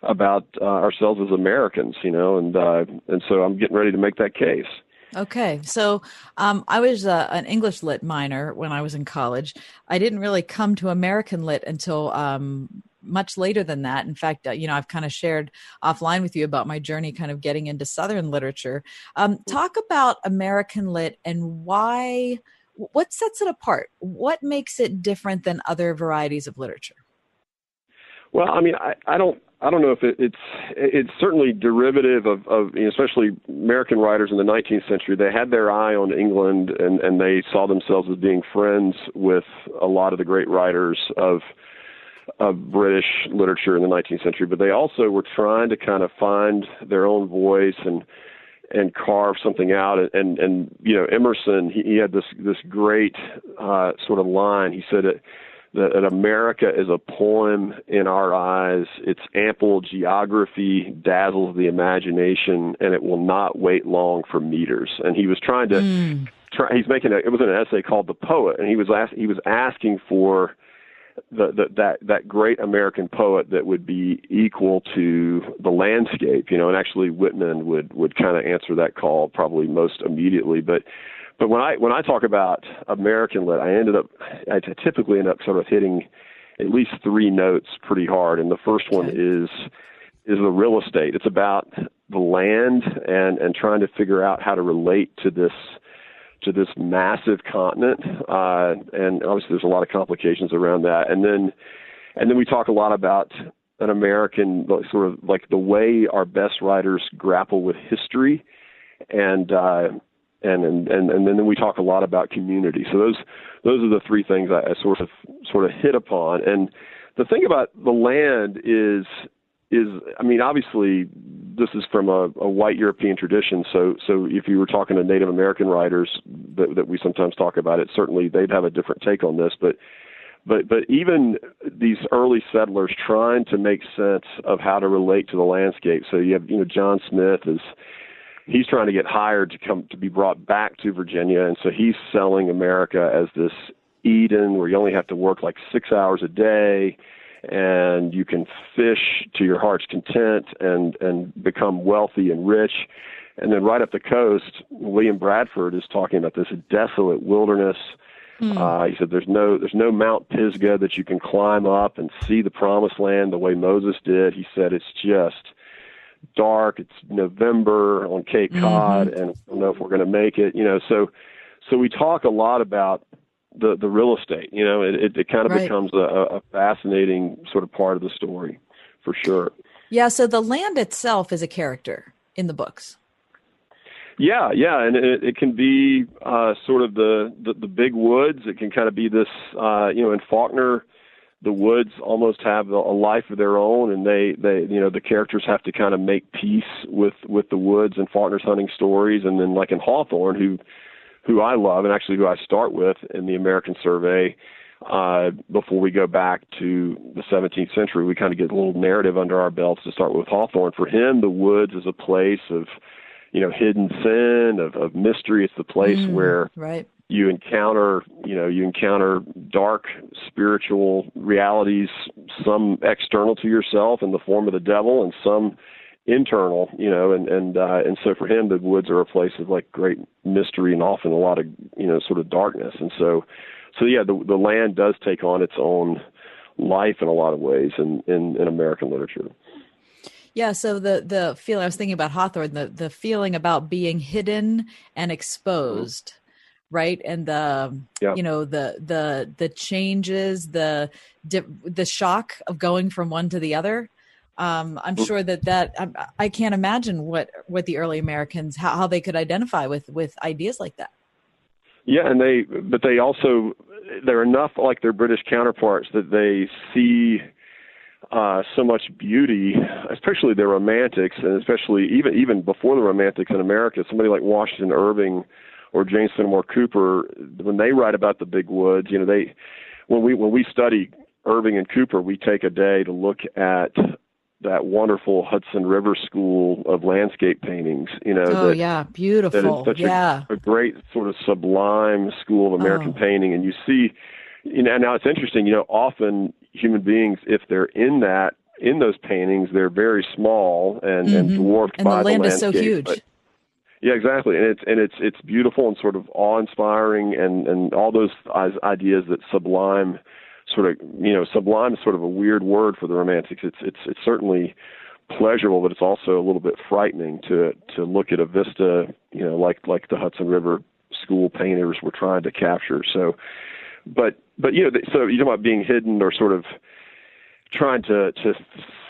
about uh, ourselves as Americans, you know, and uh, and so I'm getting ready to make that case. Okay, so um, I was uh, an English lit minor when I was in college. I didn't really come to American lit until um, much later than that. In fact, uh, you know, I've kind of shared offline with you about my journey kind of getting into Southern literature. Um, talk about American Lit and why, what sets it apart? What makes it different than other varieties of literature? Well, I mean, I, I don't. I don't know if it, it's it's certainly derivative of, of you know, especially American writers in the 19th century. They had their eye on England, and and they saw themselves as being friends with a lot of the great writers of of British literature in the 19th century, but they also were trying to kind of find their own voice and and carve something out. And and, and you know, Emerson, he, he had this this great uh, sort of line. He said that, that America is a poem in our eyes. Its ample geography dazzles the imagination, and it will not wait long for meters. And he was trying to. Mm. Try, he's making a, it was an essay called the poet and he was ask, he was asking for the, the, that that great American poet that would be equal to the landscape, you know, and actually Whitman would would kind of answer that call probably most immediately. But but when I when I talk about American lit, I ended up I typically end up sort of hitting at least three notes pretty hard, and the first one is is the real estate. It's about the land and and trying to figure out how to relate to this to this massive continent, uh, and obviously there's a lot of complications around that. And then, and then we talk a lot about an American sort of like the way our best writers grapple with history, and uh, and and and and then we talk a lot about community. So those those are the three things I, I sort of sort of hit upon. And the thing about the land is is I mean obviously this is from a, a white European tradition. So so if you were talking to Native American writers that, that we sometimes talk about it certainly they'd have a different take on this. But but but even these early settlers trying to make sense of how to relate to the landscape. So you have you know John Smith is he's trying to get hired to come to be brought back to Virginia, and so he's selling America as this Eden where you only have to work like six hours a day and you can fish to your heart's content and and become wealthy and rich. And then right up the coast william bradford is talking about this desolate wilderness. Mm. uh, he said there's no there's no mount pisgah that you can climb up and see the promised land the way moses did. He said it's just dark. It's november on cape mm-hmm. cod and i don't know if we're going to make it you know. So so we talk a lot about the the real estate. You know, it it, it kind of right. becomes a, a fascinating sort of part of the story, for sure. Yeah. So the land itself is a character in the books. Yeah, yeah, and it, it can be uh, sort of the, the the big woods. It can kind of be this, uh, you know, in Faulkner, the woods almost have a, life of their own, and they they you know the characters have to kind of make peace with with the woods and Faulkner's hunting stories, and then like in Hawthorne, who who I love and actually who I start with in the American Survey. Uh, before we go back to the 17th century, we kind of get a little narrative under our belts to start with Hawthorne. For him, the woods is a place of, you know, hidden sin, of, of mystery. It's the place mm, where right. you encounter, you know, you encounter dark spiritual realities, some external to yourself in the form of the devil, and some internal, you know, and and uh, and so for him, the woods are a place of like great mystery and often a lot of you know sort of darkness, and so so yeah, the the land does take on its own life in a lot of ways in in, in American literature. Yeah, so the the feeling I was thinking about Hawthorne, the the feeling about being hidden and exposed. Mm-hmm right and the yeah. you know the the the changes the the shock of going from one to the other um, I'm sure that that I, I, can't imagine what what the early Americans how, how they could identify with with ideas like that. Yeah, and they but they also they're enough like their British counterparts that they see uh, so much beauty, especially the Romantics, and especially even even before the Romantics in America. Somebody like Washington Irving or James Fenimore Cooper, when they write about the big woods, you know they when we when we study Irving and Cooper, we take a day to look at that wonderful Hudson River School of landscape paintings. You know, oh that, yeah, beautiful. That yeah, a, a, great sort of sublime school of American oh. painting, and you see, you know, now it's interesting. You know, often human beings, if they're in that in those paintings, they're very small and, mm-hmm. and dwarfed and by the land the is so huge. But, yeah, exactly, and it's and it's it's beautiful and sort of awe-inspiring, and and all those ideas that sublime sort of you know sublime is sort of a weird word for the romantics. It's it's it's certainly pleasurable, but it's also a little bit frightening to to look at a vista, you know, like like the Hudson River school painters were trying to capture. So, but but you know, so you talk about being hidden or sort of trying to to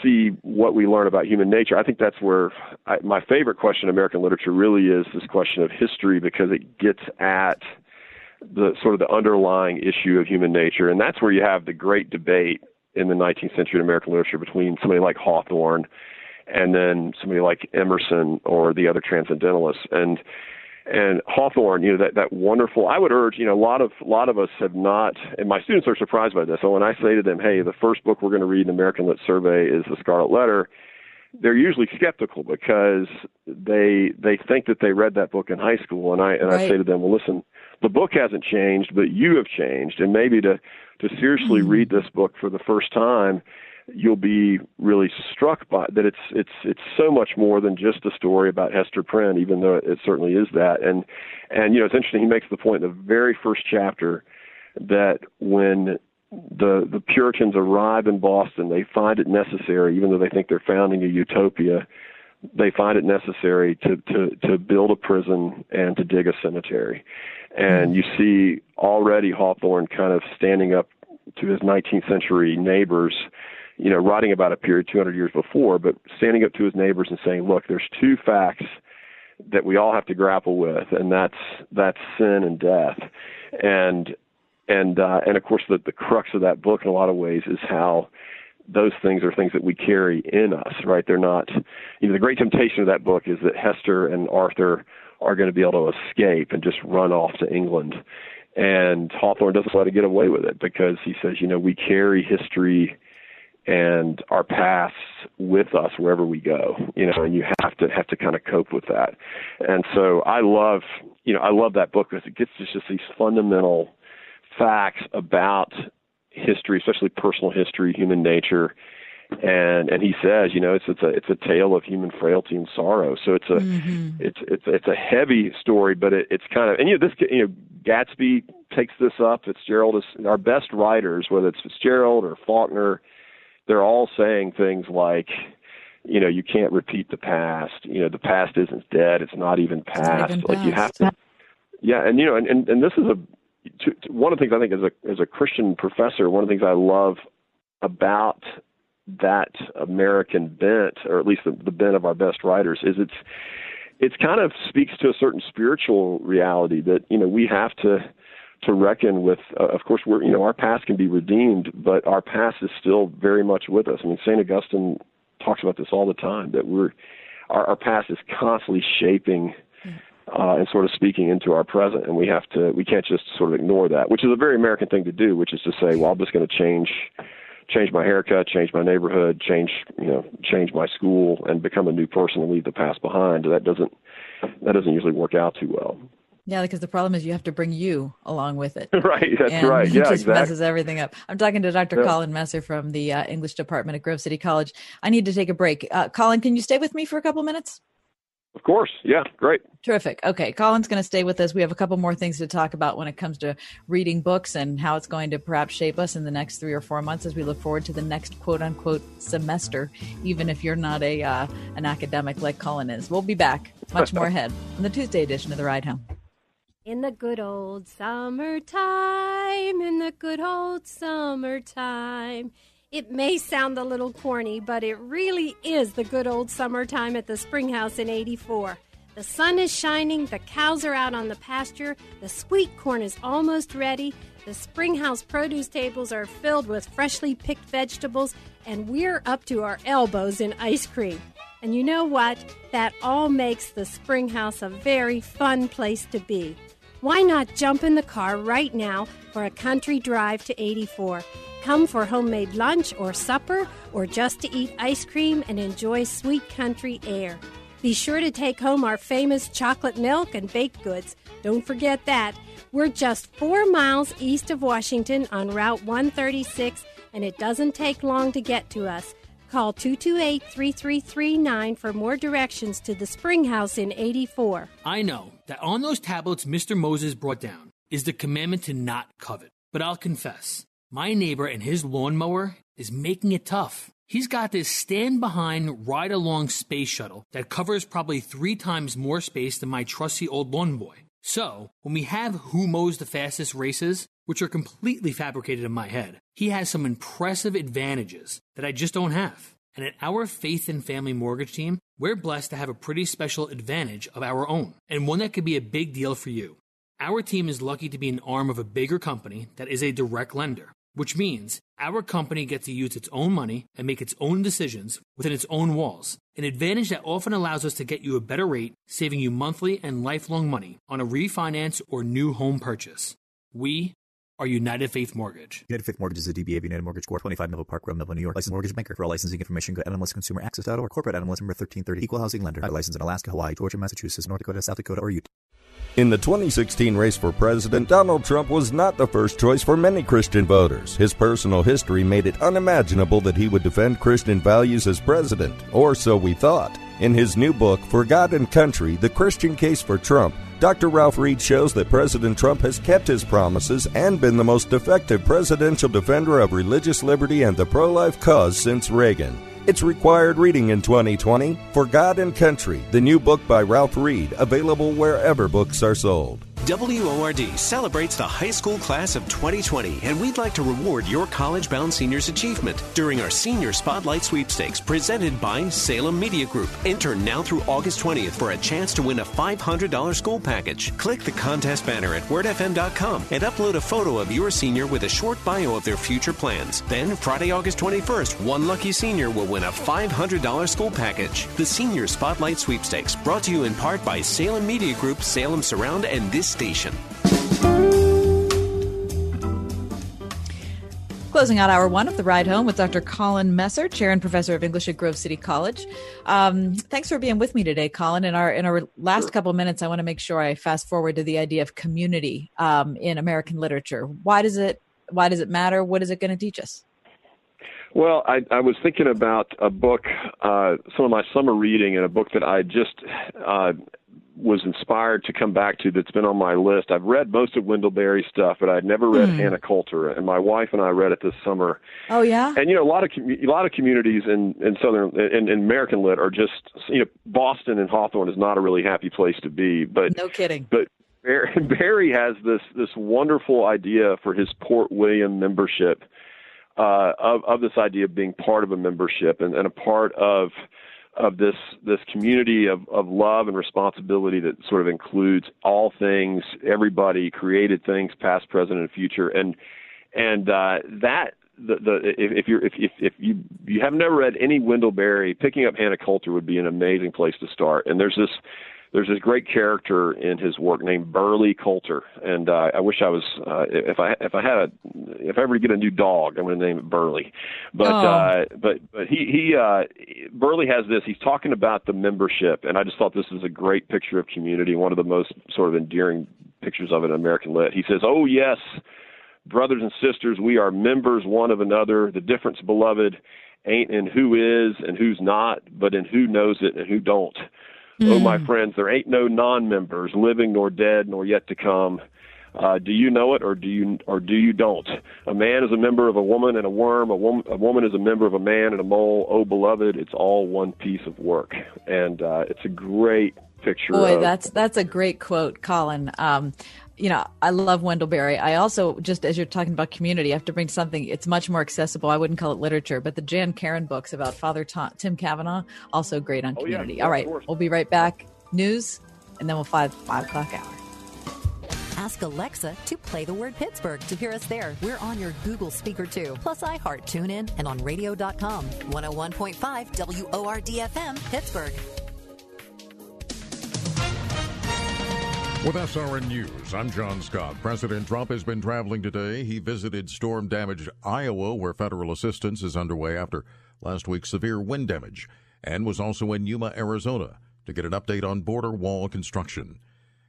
see what we learn about human nature. I think that's where I, my favorite question in American literature really is this question of history because it gets at the sort of the underlying issue of human nature, and that's where you have the great debate in the 19th century in American literature between somebody like Hawthorne and then somebody like Emerson or the other transcendentalists. And and Hawthorne, you know, that, that wonderful I would urge, you know, a lot of a lot of us have not and my students are surprised by this. So when I say to them, Hey, the first book we're going to read in American Lit Survey is the Scarlet Letter, they're usually skeptical because they they think that they read that book in high school and I and right. I say to them, Well listen, the book hasn't changed, but you have changed. And maybe to, to seriously mm-hmm. read this book for the first time, you'll be really struck by that it's it's it's so much more than just a story about Hester Prynne, even though it certainly is that. And and you know it's interesting. He makes the point in the very first chapter that when the the Puritans arrive in Boston, they find it necessary, even though they think they're founding a utopia, they find it necessary to to to build a prison and to dig a cemetery. And you see already Hawthorne kind of standing up to his 19th century neighbors, you know, writing about a period 200 years before, but standing up to his neighbors and saying, look, there's two facts that we all have to grapple with, and that's that's sin and death. And and uh, and of course, the the crux of that book, in a lot of ways, is how those things are things that we carry in us, right? They're not. You know, the great temptation of that book is that Hester and Arthur are going to be able to escape and just run off to England. And Hawthorne doesn't let it get away with it because he says, you know, we carry history and our pasts with us wherever we go you know and you have to have to kind of cope with that and so i love you know i love that book because it gets just these fundamental facts about history especially personal history human nature and and he says you know it's it's a it's a tale of human frailty and sorrow so it's a mm-hmm. it's it's it's a heavy story but it, it's kind of and you know this you know gatsby takes this up fitzgerald is our best writers whether it's fitzgerald or faulkner they're all saying things like, you know, you can't repeat the past. You know, the past isn't dead. It's not even past. Not even like past. you have to. Yeah, and you know, and and, and this is a to, to, one of the things I think as a as a Christian professor, one of the things I love about that American bent, or at least the, the bent of our best writers, is it's it's kind of speaks to a certain spiritual reality that you know we have to to reckon with. Uh, of course, we're you know our past can be redeemed, but our past is still very much with us. I mean, Saint Augustine talks about this all the time that we're our, our past is constantly shaping uh, and sort of speaking into our present, and we have to we can't just sort of ignore that, which is a very American thing to do, which is to say, well, I'm just going to change change my haircut, change my neighborhood, change you know change my school, and become a new person and leave the past behind. That doesn't that doesn't usually work out too well. Yeah, because the problem is you have to bring you along with it. <laughs> right, that's and right. <laughs> Yeah, it just exactly. messes everything up. I'm talking to Dr. Yeah. Collin Messer from the uh, English department at Grove City College. I need to take a break. Uh, Collin, can you stay with me for a couple minutes? Of course. Yeah, great. Terrific. Okay, Collin's going to stay with us. We have a couple more things to talk about when it comes to reading books and how it's going to perhaps shape us in the next three or four months as we look forward to the next quote unquote semester, even if you're not a uh, an academic like Collin is. We'll be back much more ahead on the Tuesday edition of The Ride Home. In the good old summertime, in the good old summertime. It may sound a little corny, but it really is the good old summertime at the Springhouse in 84. The sun is shining, the cows are out on the pasture, the sweet corn is almost ready, the Springhouse produce tables are filled with freshly picked vegetables, and we're up to our elbows in ice cream. And you know what? That all makes the Springhouse a very fun place to be. Why not jump in the car right now for a country drive to 84? Come for homemade lunch or supper, or just to eat ice cream and enjoy sweet country air. Be sure to take home our famous chocolate milk and baked goods. Don't forget that. We're just four miles east of Washington on Route 136, and it doesn't take long to get to us. Call 228 3339 for more directions to the Spring House in 84. I know that on those tablets Mr. Moses brought down is the commandment to not covet. But I'll confess, my neighbor and his lawnmower is making it tough. He's got this stand behind, ride along space shuttle that covers probably three times more space than my trusty old lawn boy. So, when we have who mows the fastest races, which are completely fabricated in my head, he has some impressive advantages that I just don't have. And at our Faith and Family Mortgage team, we're blessed to have a pretty special advantage of our own, and one that could be a big deal for you. Our team is lucky to be an arm of a bigger company that is a direct lender, which means our company gets to use its own money and make its own decisions within its own walls, an advantage that often allows us to get you a better rate, saving you monthly and lifelong money on a refinance or new home purchase. We are United Faith Mortgage. United Faith Mortgage is a DBA of United Mortgage Corp. 25 Melville Park Road, Melville, New York. Licensed mortgage banker. For all licensing information, go to nmlsconsumeraccess.org. Corporate NMLS number 1330. Equal housing lender. I License in Alaska, Hawaii, Georgia, Massachusetts, North Dakota, South Dakota, or Utah. In the 2016 race for president, Donald Trump was not the first choice for many Christian voters. His personal history made it unimaginable that he would defend Christian values as president, or so we thought. In his new book, For God and Country The Christian Case for Trump, Dr. Ralph Reed shows that President Trump has kept his promises and been the most effective presidential defender of religious liberty and the pro life cause since Reagan. It's required reading in 2020 For God and Country, the new book by Ralph Reed, available wherever books are sold. WORD celebrates the high school class of 2020, and we'd like to reward your college bound seniors' achievement during our Senior Spotlight Sweepstakes presented by Salem Media Group. Enter now through August 20th for a chance to win a $500 school package. Click the contest banner at wordfm.com and upload a photo of your senior with a short bio of their future plans. Then, Friday, August 21st, one lucky senior will win win a $500 school package. The Senior Spotlight Sweepstakes, brought to you in part by Salem Media Group, Salem Surround, and this station. Closing out hour one of the ride home with Dr. Collin Messer, chair and professor of English at Grove City College. Um, thanks for being with me today, Collin. In our in our last couple minutes, I want to make sure I fast forward to the idea of community um, in American literature. Why does it Why does it matter? What is it going to teach us? Well, I, I was thinking about a book, uh, some of my summer reading, and a book that I just uh, was inspired to come back to that's been on my list. I've read most of Wendell Berry stuff, but I'd never read mm. Hannah Coulter, and my wife and I read it this summer. Oh yeah. And you know, a lot of a lot of communities in in southern in, in American lit are just you know Boston and Hawthorne is not a really happy place to be. But no kidding. But Berry <laughs> has this this wonderful idea for his Port William membership uh, of of this idea of being part of a membership and, and a part of of this this community of, of love and responsibility that sort of includes all things, everybody, created things, past, present, and future, and and uh, that the the if, you're if, if if you you have never read any Wendell Berry, picking up Hannah Coulter would be an amazing place to start. And there's this there's this great character in his work named Burley Coulter, and uh, I wish I was uh, if I if I had a if I ever get a new dog, I'm going to name it Burley. But oh. uh, but but he he uh, Burley has this. He's talking about the membership, and I just thought this is a great picture of community, one of the most sort of endearing pictures of it in American lit. He says, "Oh yes, brothers and sisters, we are members one of another. The difference, beloved." ain't in who is and who's not, but in who knows it and who don't. Mm. Oh, my mm. friends, there ain't no non-members, living nor dead, nor yet to come. Uh, do you know it, or do you, or do you don't? A man is a member of a woman and a worm. A woman, a woman is a member of a man and a mole. Oh, beloved, it's all one piece of work, and uh, it's a great picture. Boy, of, that's that's a great quote, Collin. Um, you know, I love Wendell Berry. I also, just as you're talking about community, I have to bring something, it's much more accessible. I wouldn't call it literature, but the Jan Karon books about Father Tom, Tim Kavanagh, also great on community. Oh, yeah, All right, we'll be right back. News, and then we'll five, five o'clock hour. Ask Alexa to play the word Pittsburgh to hear us there. We're on your Google speaker too, plus iHeart, TuneIn, and on radio.com. 101.5 WORDFM, Pittsburgh. With SRN News, I'm John Scott. President Trump has been traveling today. He visited storm damaged Iowa, where federal assistance is underway after last week's severe wind damage, and was also in Yuma, Arizona, to get an update on border wall construction.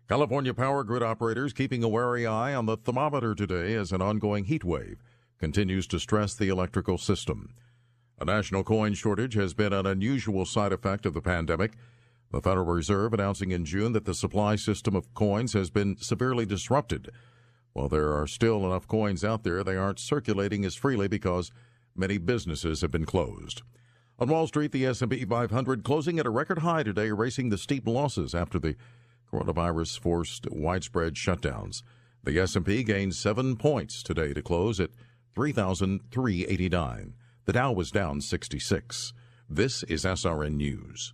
California power grid operators keeping a wary eye on the thermometer today as an ongoing heat wave continues to stress the electrical system. A national coin shortage has been an unusual side effect of the pandemic. The Federal Reserve announcing in June that the supply system of coins has been severely disrupted. While there are still enough coins out there, they aren't circulating as freely because many businesses have been closed. On Wall Street, the S&P 500 closing at a record high today, erasing the steep losses after the coronavirus forced widespread shutdowns. The S&P gained 7 points today to close at 3389. The Dow was down 66. This is SRN News.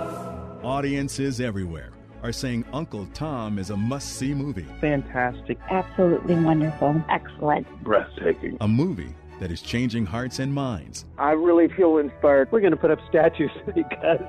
Audiences everywhere are saying Uncle Tom is a must see movie. Fantastic. Absolutely wonderful. Excellent. Breathtaking. A movie that is changing hearts and minds. I really feel inspired. We're going to put up statues <laughs> because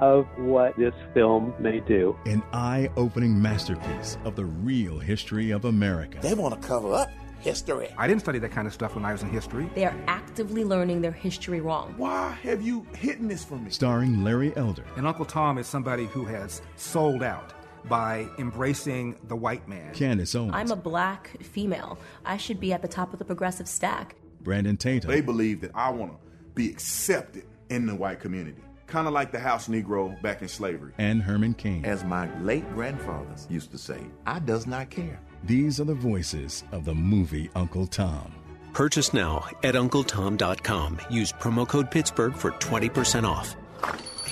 of what this film may do. An eye opening masterpiece of the real history of America. They want to cover up history. I didn't study that kind of stuff when I was in history. They are actively learning their history wrong. Why have you hidden this from me? Starring Larry Elder. And Uncle Tom is somebody who has sold out by embracing the white man. Candace Owens. I'm a black female. I should be at the top of the progressive stack. Brandon Tatum. They believe that I want to be accepted in the white community. Kind of like the house Negro back in slavery. And Herman Cain. As my late grandfathers used to say, I does not care. These are the voices of the movie Uncle Tom. Purchase now at UncleTom.com. Use promo code Pittsburgh for 20% off.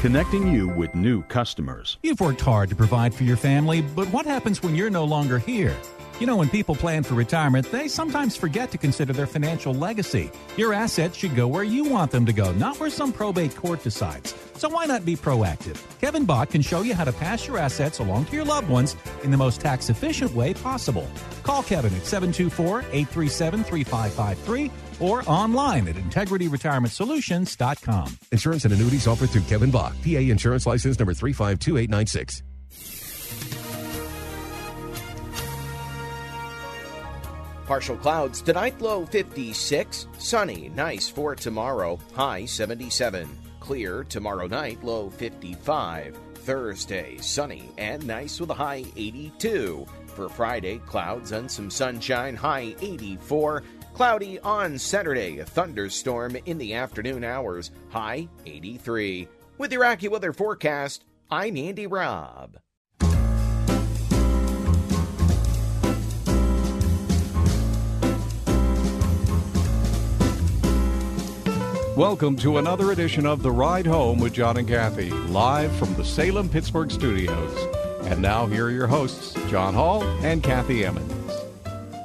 connecting you with new customers. You've worked hard to provide for your family, but what happens when you're no longer here? You know, when people plan for retirement, they sometimes forget to consider their financial legacy. Your assets should go where you want them to go, not where some probate court decides. So why not be proactive? Kevin Bach can show you how to pass your assets along to your loved ones in the most tax efficient way possible. Call Kevin at 724 837 3553 or online at integrityretirementsolutions.com. Insurance and annuities offered through Kevin Bach, PA Insurance License number 352896. Partial clouds tonight, low 56. Sunny, nice for tomorrow, high 77. Clear tomorrow night, low 55. Thursday, sunny and nice with a high 82. For Friday, clouds and some sunshine, high 84. Cloudy on Saturday, a thunderstorm in the afternoon hours, high 83. With your AccuWeather forecast, I'm Andy Robb. Welcome to another edition of The Ride Home with John and Kathy, live from the Salem Pittsburgh studios. And now, here are your hosts, John Hall and Kathy Emmons.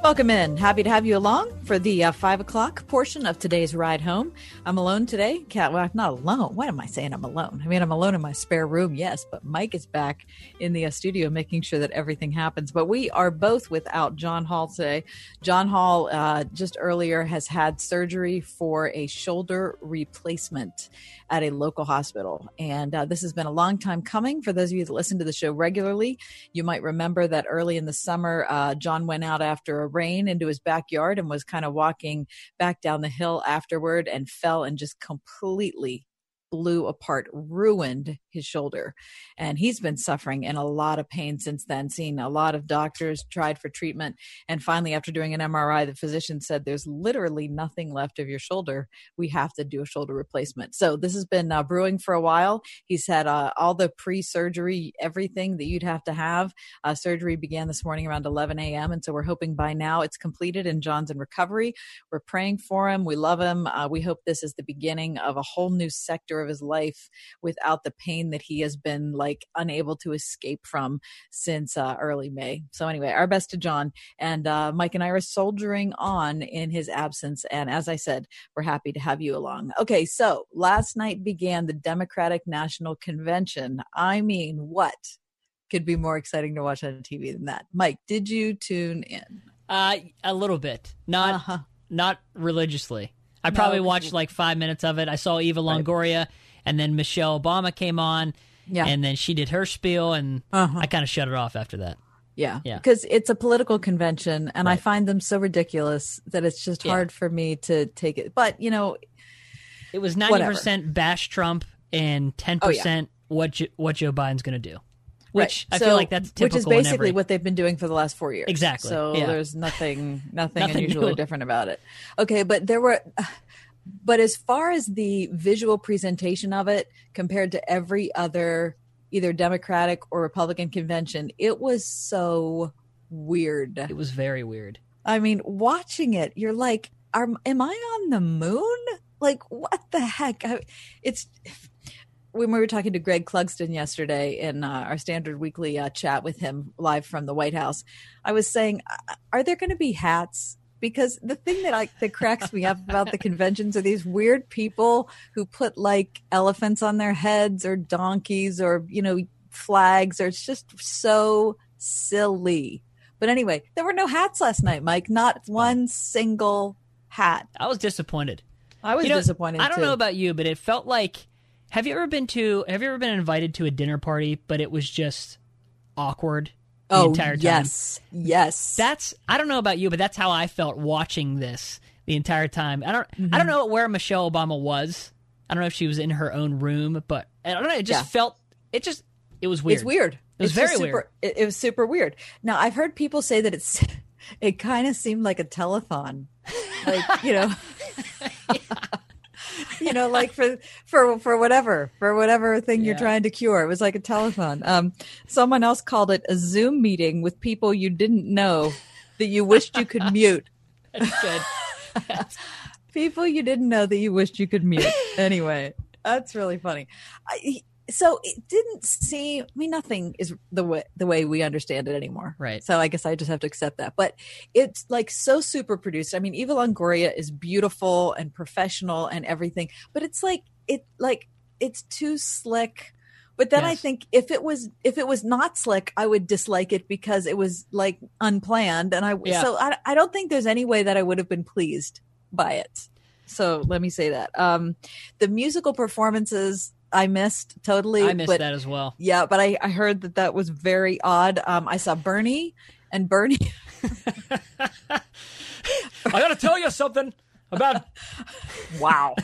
Welcome in. Happy to have you along for the uh, five o'clock portion of today's ride home. I'm alone today. Cat, well, I'm not alone. What am I saying? I'm alone. I mean, I'm alone in my spare room, yes, but Mike is back in the uh, studio making sure that everything happens. But we are both without John Hall today. John Hall uh, just earlier has had surgery for a shoulder replacement at a local hospital. And uh, this has been a long time coming. For those of you that listen to the show regularly, you might remember that early in the summer, uh, John went out after a rain into his backyard and was kind of walking back down the hill afterward and fell and just completely blew apart, ruined his shoulder. And he's been suffering in a lot of pain since then, seen a lot of doctors, tried for treatment. And finally, after doing an MRI, the physician said, There's literally nothing left of your shoulder. We have to do a shoulder replacement. So this has been uh, brewing for a while. He's had uh, all the pre surgery, everything that you'd have to have. Uh, surgery began this morning around 11 a.m. And so we're hoping by now it's completed and John's in recovery. We're praying for him. We love him. Uh, we hope this is the beginning of a whole new sector of his life without the pain that he has been like unable to escape from since uh, early May. So anyway, our best to John and uh, Mike and I are soldiering on in his absence. And as I said, we're happy to have you along. Okay, so last night began the Democratic National Convention. I mean, what could be more exciting to watch on TV than that? Mike, did you tune in? Uh, a little bit, not uh-huh. not religiously. I probably no, watched like five minutes of it. I saw Eva Longoria. Right and then Michelle Obama came on, yeah, and then she did her spiel, and uh-huh. I kind of shut it off after that. Yeah, yeah, because it's a political convention, and right. I find them so ridiculous that it's just hard yeah. for me to take it. But you know, it was ninety percent bash Trump and ten oh, percent yeah. what what Joe Biden's going to do. Which right. I so, feel like that's which is basically every... what they've been doing for the last four years. Exactly. So yeah. there's nothing nothing, <laughs> nothing unusual new. or different about it. Okay, but there were but as far as the visual presentation of it compared to every other either Democratic or Republican convention, it was so weird. It was very weird. I mean, watching it, you're like, are, am I on the moon? Like, what the heck? I, it's when we were talking to Greg Clugston yesterday in uh, our standard weekly uh, chat with him live from the White House, I was saying, are there going to be hats because the thing that I that cracks me up about the conventions are these weird people who put like elephants on their heads or donkeys or you know flags or it's just so silly. But anyway, there were no hats last night, Mike. Not one single hat. I was disappointed. I was You know, disappointed. I don't too. know about you, but it felt like. Have you ever been to? Have you ever been invited to a dinner party, but it was just awkward the Oh, entire time? yes, yes. That's. I don't know about you, but that's how I felt watching this the entire time. I don't. I Mm-hmm. don't know where Michelle Obama was. I don't know if she was in her own room, but I don't know. It just Yeah. felt. It just. It was weird. It's weird. It was It's very super, weird. It, it was super weird. Now I've heard people say that it's. <laughs> It kind of seemed like a telethon, like you know. <laughs> <laughs> you know, like for for for whatever for whatever thing you're trying to cure. It was like a telethon. Um, someone else called it a Zoom meeting with people you didn't know that you wished you could mute. <laughs> That's good. <laughs> people you didn't know that you wished you could mute. Anyway, that's really funny. I, so it didn't seem. I mean, nothing is the way the way we understand it anymore. Right. So I guess I just have to accept that. But it's like so super produced. I mean, Eva Longoria is beautiful and professional and everything, but it's like it like it's too slick. But then I think if it was if it was not slick, I would dislike it because it was like unplanned, and I Yeah. so I, I don't think there's any way that I would have been pleased by it. So let me say that. Um, the musical performances I missed totally. I missed but, that as well. Yeah, but I, I heard that that was very odd. Um, I saw Bernie, and Bernie. <laughs> I got to tell you something about. wow,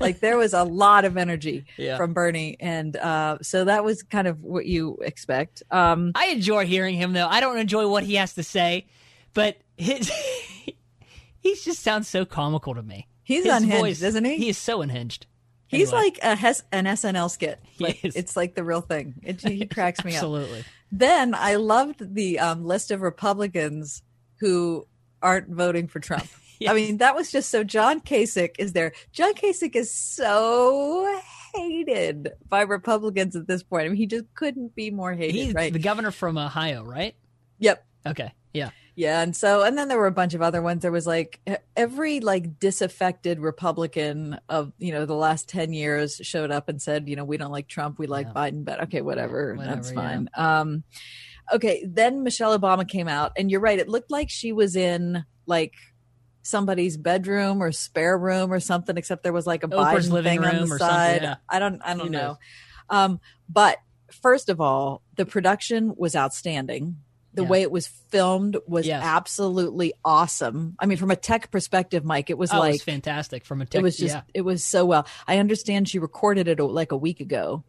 like there was a lot of energy Yeah. from Bernie, and uh, so that was kind of what you expect. Um, I enjoy hearing him though. I don't enjoy what he has to say, but his <laughs> he just sounds so comical to me. He's His unhinged, voice- isn't he? He is so unhinged. He's Anyway. like a hes- an SNL skit. <laughs> It's like the real thing. It, he <laughs> cracks me up. Absolutely. Then I loved the um, list of Republicans who aren't voting for Trump. <laughs> I mean, that was just so. John Kasich is there. John Kasich is so hated by Republicans at this point. I mean, he just couldn't be more hated, He's right? the governor from Ohio, right? Yep. Okay. Yeah. Yeah, and so and then there were a bunch of other ones. There was like every like disaffected Republican of you know the last ten years showed up and said, you know, we don't like Trump, we like Biden, but okay, whatever, Whatever, that's yeah. fine. Um, okay, then Michelle Obama came out, and you're right. It looked like she was in like somebody's bedroom or spare room or something, except there was like a Oprah's Biden living thing on room the or something, side. yeah. I don't, I don't Who know. Um, but first of all, the production was outstanding. The Yeah. way it was filmed was Yes. absolutely awesome. I mean, from a tech perspective, Mike, it was Oh, it like was fantastic from a tech. it was just yeah. it was so well. I understand she recorded it like a week ago.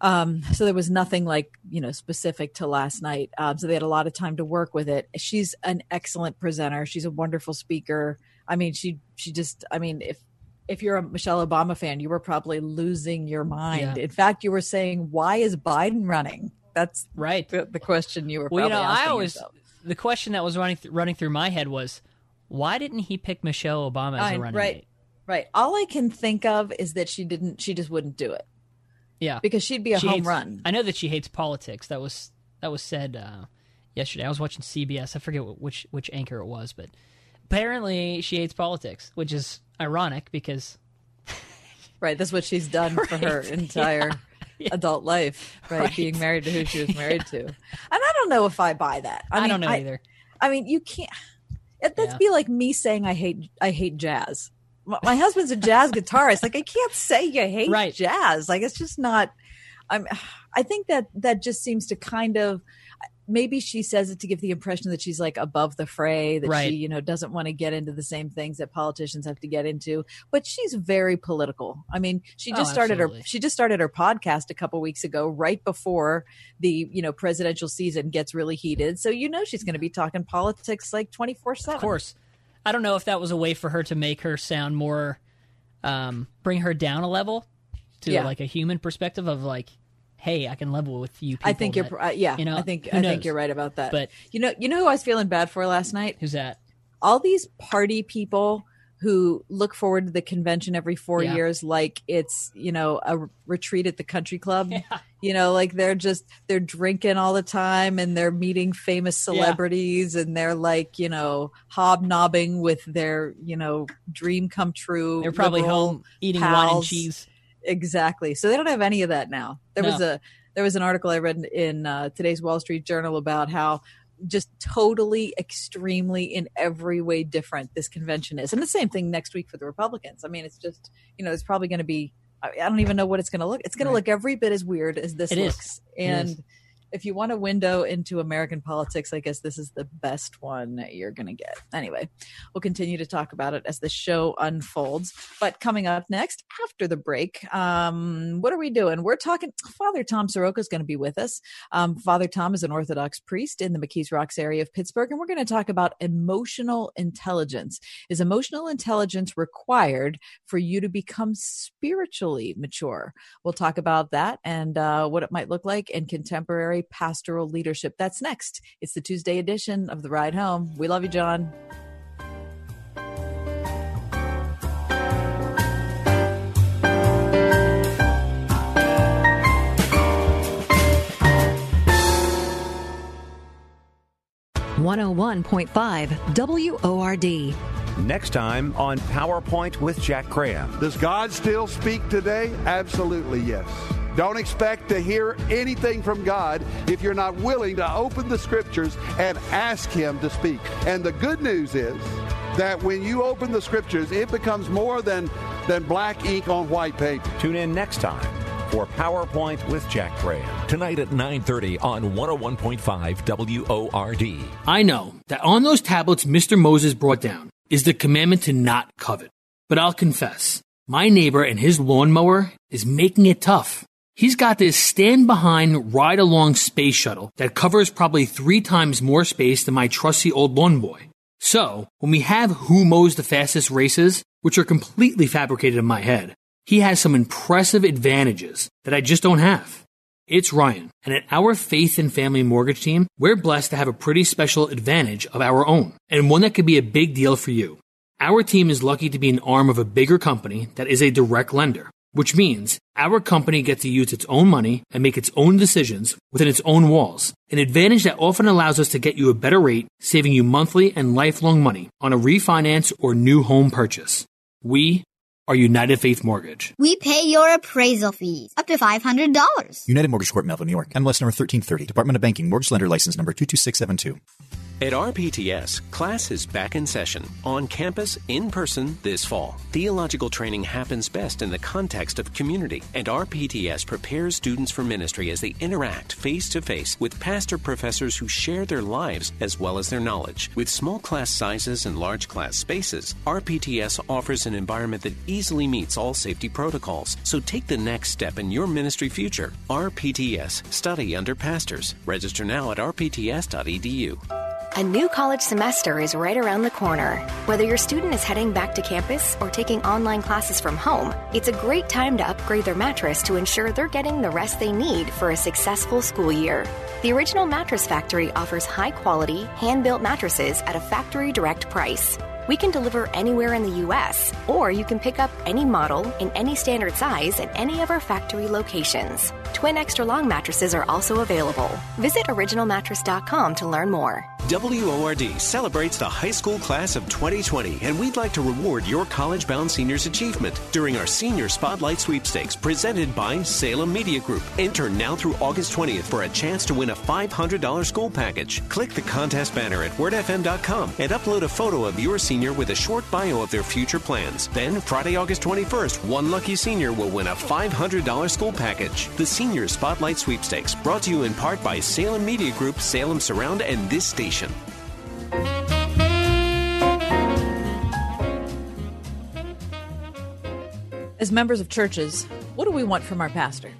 Um, so there was nothing like, you know, specific to last night. Um, so they had a lot of time to work with it. She's an excellent presenter. She's a wonderful speaker. I mean, she she just I mean, if if you're a Michelle Obama fan, you were probably losing your mind. Yeah. In fact, you were saying, "Why is Biden running?" That's right. The, the question you were. Well, you know, probably I asking always yourself. the question that was running th- running through my head was, why didn't he pick Michelle Obama as I- a running right, mate? right. All I can think of is that she didn't. She just wouldn't do it. Yeah, because she'd be a She home hates- run. I know that she hates politics. That was that was said uh, yesterday. I was watching CBS. I forget which which anchor it was, but apparently she hates politics, which is ironic because Right. That's what she's done for <laughs> her Right. <laughs> entire adult life, right? Right. Being married to who she was <laughs> married to. And I don't know if I buy that. I, I, mean, don't know either. I mean, you can't. It, that'd Yeah. be like me saying I hate I hate jazz. My, my husband's a jazz guitarist. Like I can't say you hate Right. jazz. Like it's just not. I'm. I think that that just seems to kind of. Maybe she says it to give the impression that she's like above the fray, that Right. she, you know, doesn't want to get into the same things that politicians have to get into. But she's very political. I mean, she Oh, just started her she just started her podcast a couple weeks ago, right before the you know presidential season gets really heated. So you know she's going to be talking politics like twenty four seven. Of course. I don't know if that was a way for her to make her sound more, um, bring her down a level to Yeah. like a human perspective of like, hey, I can level with you. People I think that- you're uh, yeah. you know, I think I knows? think you're right about that. But you know, you know who I was feeling bad for last night? who's that? All these party people who look forward to the convention every four Yeah. years like it's you know a retreat at the country club. You know, like they're just they're drinking all the time and they're meeting famous Yeah. celebrities and they're like you know hobnobbing with their you know dream come true. They're probably home eating wine and cheese. Exactly. So they don't have any of that now. There was a there was an article I read in uh, today's Wall Street Journal about how just totally, extremely, in every way different this convention is. And the same thing next week for the Republicans. I mean, it's just, you know, it's probably going to be, I don't even know what it's going to look. It's going right. to look every bit as weird as this it looks. And if you want a window into American politics, I guess this is the best one you're going to get. Anyway, we'll continue to talk about it as the show unfolds. But coming up next, after the break, um, what are we doing? We're talking, Father Tom Soroka is going to be with us. Um, Father Tom is an Orthodox priest in the McKees Rocks area of Pittsburgh, and we're going to talk about emotional intelligence. Is emotional intelligence required for you to become spiritually mature? We'll talk about that and uh, what it might look like in contemporary pastoral leadership. That's next. It's the Tuesday edition of The Ride Home. We love you, John. One hundred one point five WORD. Next time on PowerPoint with Jack Graham. Does God still speak today? Absolutely yes. Don't expect to hear anything from God if you're not willing to open the scriptures and ask Him to speak. And the good news is that when you open the scriptures, it becomes more than, than black ink on white paper. Tune in next time for PowerPoint with Jack Graham. Tonight at 9:30 on 101.5 WORD. I know that on those tablets Mr. Moses brought down is the commandment to not covet. But I'll confess, my neighbor and his lawnmower is making it tough. He's got this stand behind, ride along space shuttle that covers probably three times more space than my trusty old lawn boy. So, when we have who mows the fastest races, which are completely fabricated in my head, he has some impressive advantages that I just don't have. It's Ryan, and at our Faith and Family Mortgage team, we're blessed to have a pretty special advantage of our own, and one that could be a big deal for you. Our team is lucky to be an arm of a bigger company that is a direct lender which means our company gets to use its own money and make its own decisions within its own walls. An advantage that often allows us to get you a better rate, saving you monthly and lifelong money on a refinance or new home purchase. We are United Faith Mortgage. We pay your appraisal fees up to $500. United Mortgage Corp, Melville, New York. MLS number 1330. Department of Banking. Mortgage Lender License number 22672. At RPTS, class is back in session, on campus, in person, this fall. Theological training happens best in the context of community, and RPTS prepares students for ministry as they interact face to face with pastor professors who share their lives as well as their knowledge. With small class sizes and large class spaces, RPTS offers an environment that easily meets all safety protocols. So take the next step in your ministry future. RPTS, study under pastors. Register now at rpts.edu. A new college semester is right around the corner. Whether your student is heading back to campus or taking online classes from home, it's a great time to upgrade their mattress to ensure they're getting the rest they need for a successful school year. The Original Mattress Factory offers high quality, hand built mattresses at a factory direct price. We can deliver anywhere in the U.S., or you can pick up any model in any standard size at any of our factory locations. Twin extra long mattresses are also available. Visit originalmattress.com to learn more. WORD celebrates the high school class of 2020, and we'd like to reward your college bound seniors' achievement during our Senior Spotlight Sweepstakes presented by Salem Media Group. Enter now through August 20th for a chance to win a $500 school package. Click the contest banner at wordfm.com and upload a photo of your senior with a short bio of their future plans. Then, Friday, August 21st, one lucky senior will win a $500 school package. The Senior Spotlight Sweepstakes, brought to you in part by Salem Media Group, Salem Surround, and this station. As members of churches, what do we want from our pastor?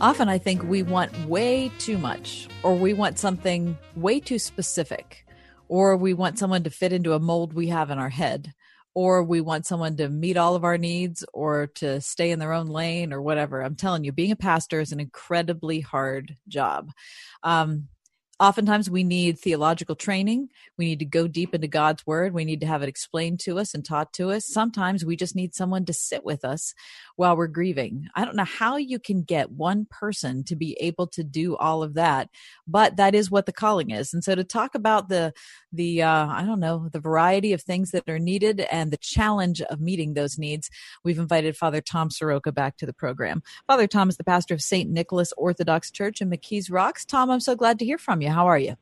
Often I think we want way too much, or we want something way too specific, or we want someone to fit into a mold we have in our head, or we want someone to meet all of our needs or to stay in their own lane or whatever. I'm telling you, being a pastor is an incredibly hard job. Um, Oftentimes, we need theological training. We need to go deep into God's word. We need to have it explained to us and taught to us. Sometimes we just need someone to sit with us while we're grieving. I don't know how you can get one person to be able to do all of that, but that is what the calling is. And so to talk about the the uh, I don't know the variety of things that are needed and the challenge of meeting those needs, we've invited Father Tom Soroka back to the program. Father Tom is the pastor of St. Nicholas Orthodox Church in McKees Rocks. Tom, I'm so glad to hear from you. How are you?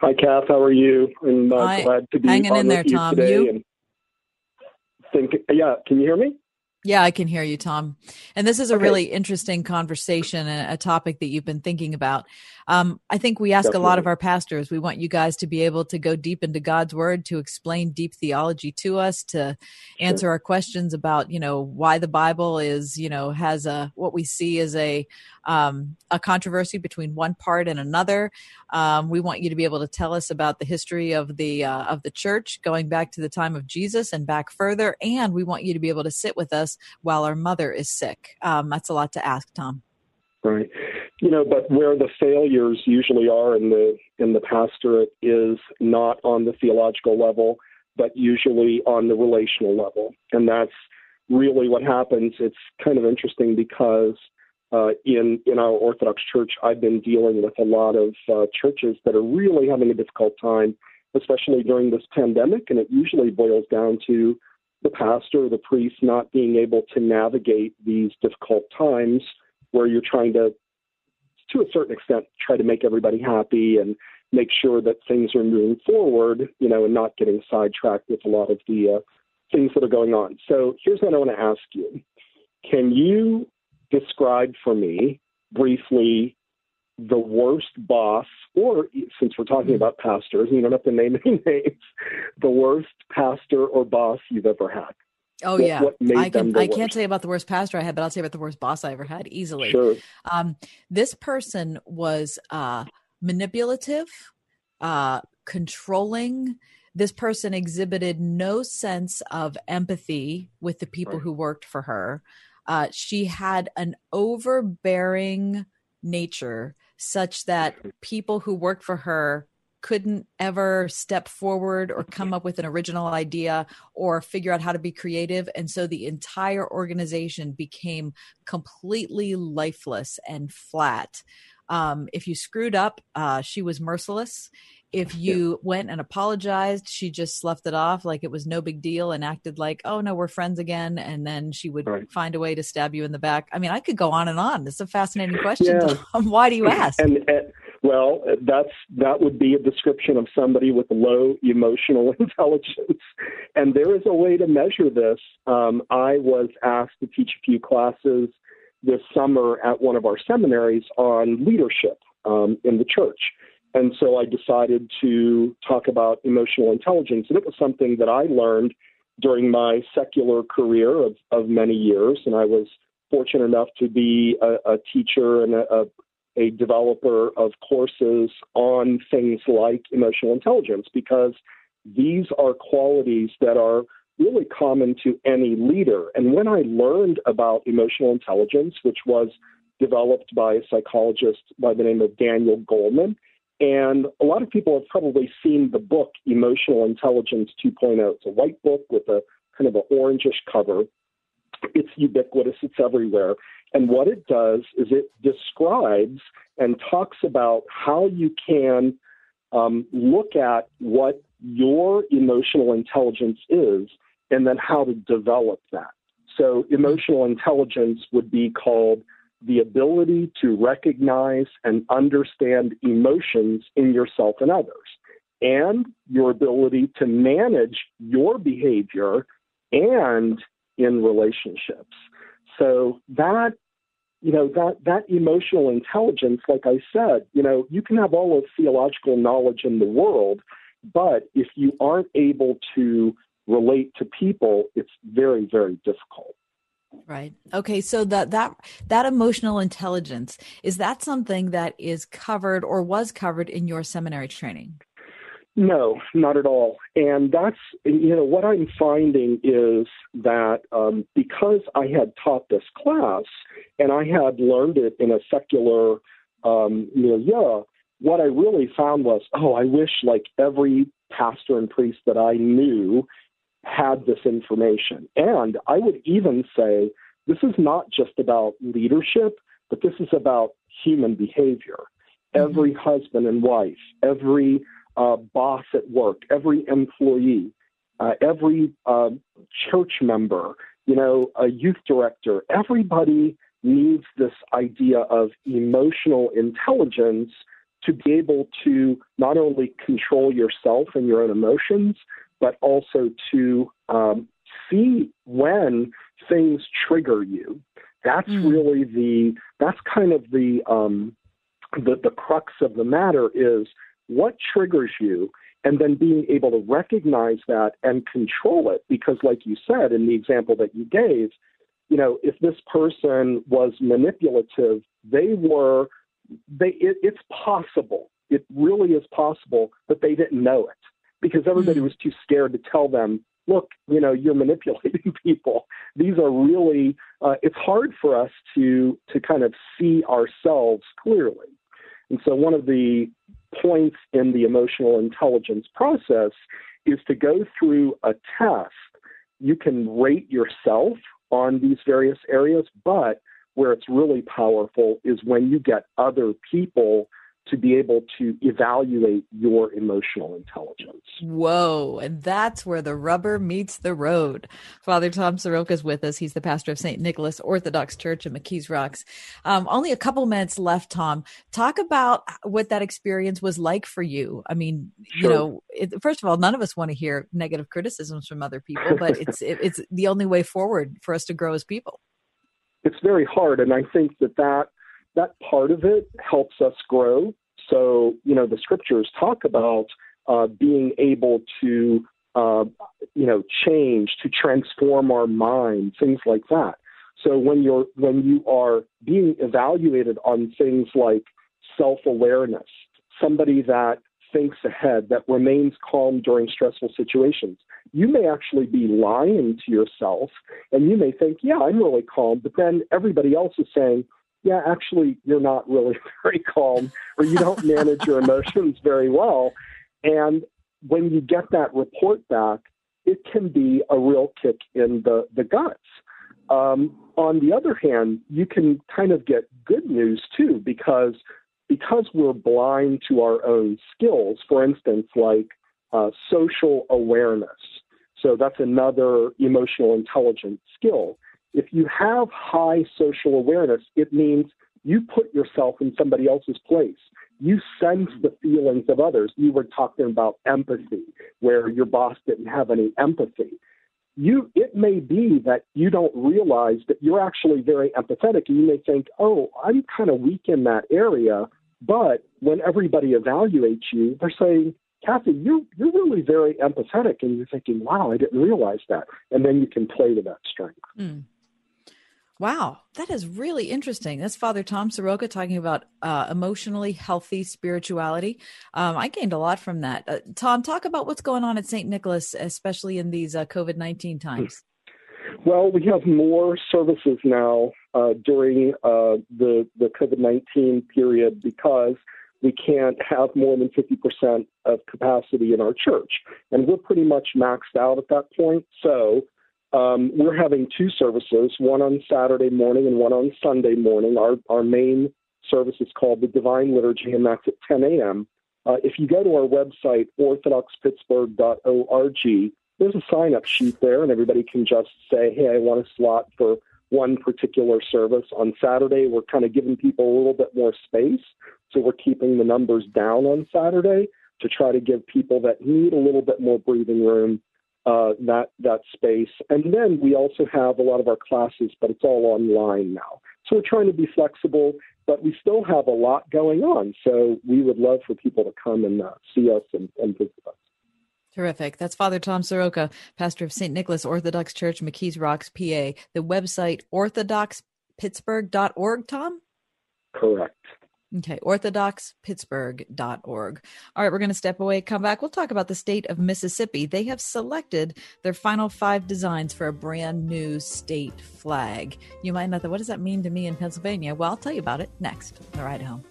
Hi, Kath. How are you? I'm uh, glad to be Hanging in there, you Tom. You? Think, yeah, can you hear me? Yeah, I can hear you, Tom. And this is a really interesting conversation and a topic that you've been thinking about. Um, I think we ask a lot of our pastors, we want you guys to be able to go deep into God's word, to explain deep theology to us, to answer our questions about, you know, why the Bible is, you know, has a, what we see as a, um, a controversy between one part and another. Um, we want you to be able to tell us about the history of the, uh, of the church going back to the time of Jesus and back further. And we want you to be able to sit with us while our mother is sick. Um, that's a lot to ask, Tom. Right. You know, but where the failures usually are in the in the pastorate is not on the theological level, but usually on the relational level, and that's really what happens. It's kind of interesting because uh, in in our Orthodox Church, I've been dealing with a lot of uh, churches that are really having a difficult time, especially during this pandemic, and it usually boils down to the pastor or the priest not being able to navigate these difficult times where you're trying to to a certain extent try to make everybody happy and make sure that things are moving forward, you know, and not getting sidetracked with a lot of the uh, things that are going on. So here's what I want to ask you. Can you describe for me briefly the worst boss, or since we're talking about pastors, and you don't have to name <laughs> any names, the worst pastor or boss you've ever had? Oh What- yeah, what I can. I can't worst? tell you about the worst pastor I had, but I'll tell you about the worst boss I ever had easily. Sure. Um, this person was uh, manipulative, uh, controlling. This person exhibited no sense of empathy with the people who worked for her. Uh, she had an overbearing nature such that people who worked for her couldn't ever step forward or come up with an original idea or figure out how to be creative. And so the entire organization became completely lifeless and flat. Um, if you screwed up, uh, she was merciless. If you went and apologized, she just sloughed it off like it was no big deal and acted like, oh no, we're friends again. And then she would find a way to stab you in the back. I mean, I could go on and on. It's a fascinating question. Yeah. <laughs> Why do you ask? And, and well, that's that would be a description of somebody with low emotional <laughs> intelligence. And there is a way to measure this. Um, I was asked to teach a few classes this summer at one of our seminaries on leadership um, in the church. And so I decided to talk about emotional intelligence. And it was something that I learned during my secular career of, of many years. And I was fortunate enough to be a, a teacher and a, a, a developer of courses on things like emotional intelligence because these are qualities that are really common to any leader. And when I learned about emotional intelligence, which was developed by a psychologist by the name of Daniel Goleman, and a lot of people have probably seen the book Emotional Intelligence 2.0. It's a white book with a kind of an orangish cover. It's ubiquitous, it's everywhere. And what it does is it describes and talks about how you can um, look at what your emotional intelligence is and then how to develop that. So, emotional intelligence would be called the ability to recognize and understand emotions in yourself and others, and your ability to manage your behavior and in relationships. So, that you know that that emotional intelligence like i said you know you can have all of theological knowledge in the world but if you aren't able to relate to people it's very very difficult Right. Okay. So that that that emotional intelligence is that something that is covered or was covered in your seminary training? No, not at all. And that's, you know, what I'm finding is that um, because I had taught this class and I had learned it in a secular um, milieu, what I really found was, oh, I wish like every pastor and priest that I knew had this information. And I would even say this is not just about leadership, but this is about human behavior. Every husband and wife, every uh, boss at work, every employee, uh, every uh, church member, you know, a youth director, everybody needs this idea of emotional intelligence to be able to not only control yourself and your own emotions, but also to um, see when things trigger you. That's mm. really the that's kind of the um, the the crux of the matter is what triggers you and then being able to recognize that and control it. Because like you said in the example that you gave you know if this person was manipulative they were they it, it's possible. It really is possible that they didn't know it. Because everybody mm. was too scared to tell them look you know you're <laughs> manipulating people. These are really uh, it's hard for us to to kind of see ourselves clearly. And so one of the points in the emotional intelligence process is to go through a test. You can rate yourself on these various areas but where it's really powerful is when you get other people to be able to evaluate your emotional intelligence. Whoa. And that's where the rubber meets the road. Father Tom Soroka is with us. He's the pastor of St. Nicholas Orthodox Church in McKees Rocks. Um, only a couple minutes left, Tom. Talk about what that experience was like for you. I mean, sure. you know, it, first of all, none of us want to hear negative criticisms from other people, but <laughs> it's, it, it's the only way forward for us to grow as people. It's very hard. And I think that that that part of it helps us grow. So, you know, the scriptures talk about uh, being able to, uh, you know, change, to transform our mind, things like that. So when you're when you are being evaluated on things like self-awareness, somebody that thinks ahead, that remains calm during stressful situations, you may actually be lying to yourself, and you may think, "Yeah, I'm really calm," but then everybody else is saying, yeah, actually, you're not really <laughs> very calm or you don't manage your emotions very well. And when you get that report back, it can be a real kick in the, the guts. Um, on the other hand, you can kind of get good news too, because because we're blind to our own skills, for instance, like uh, social awareness. So that's another emotional intelligence skill if you have high social awareness, it means you put yourself in somebody else's place. You sense the feelings of others. You were talking about empathy, where your boss didn't have any empathy. You, it may be that you don't realize that you're actually very empathetic, and you may think, "Oh, I'm kind of weak in that area." But when everybody evaluates you, they're saying, Kathy, you're you're really very empathetic, and you're thinking, "Wow, I didn't realize that." And then you can play to that strength. Mm. Wow, that is really interesting. That's Father Tom Soroka talking about uh, emotionally healthy spirituality. Um, I gained a lot from that. Uh, Tom, talk about what's going on at St. Nicholas, especially in these uh, COVID 19 times. Well, we have more services now uh, during uh, the, the COVID 19 period because we can't have more than 50% of capacity in our church. And we're pretty much maxed out at that point. So um, we're having two services, one on Saturday morning and one on Sunday morning. Our, our main service is called the Divine Liturgy, and that's at 10 a.m. Uh, if you go to our website, orthodoxpittsburgh.org, there's a sign up sheet there, and everybody can just say, hey, I want a slot for one particular service. On Saturday, we're kind of giving people a little bit more space, so we're keeping the numbers down on Saturday to try to give people that need a little bit more breathing room uh, that that space. And then we also have a lot of our classes, but it's all online now. So we're trying to be flexible, but we still have a lot going on. So we would love for people to come and uh, see us and, and visit us. Terrific. That's Father Tom Soroka, pastor of St. Nicholas Orthodox Church, McKees Rocks, PA. The website orthodoxpittsburgh.org, Tom? Correct. Okay, orthodoxpittsburgh.org. All right, we're going to step away, come back. We'll talk about the state of Mississippi. They have selected their final five designs for a brand new state flag. You might not, what does that mean to me in Pennsylvania? Well, I'll tell you about it next. The ride home.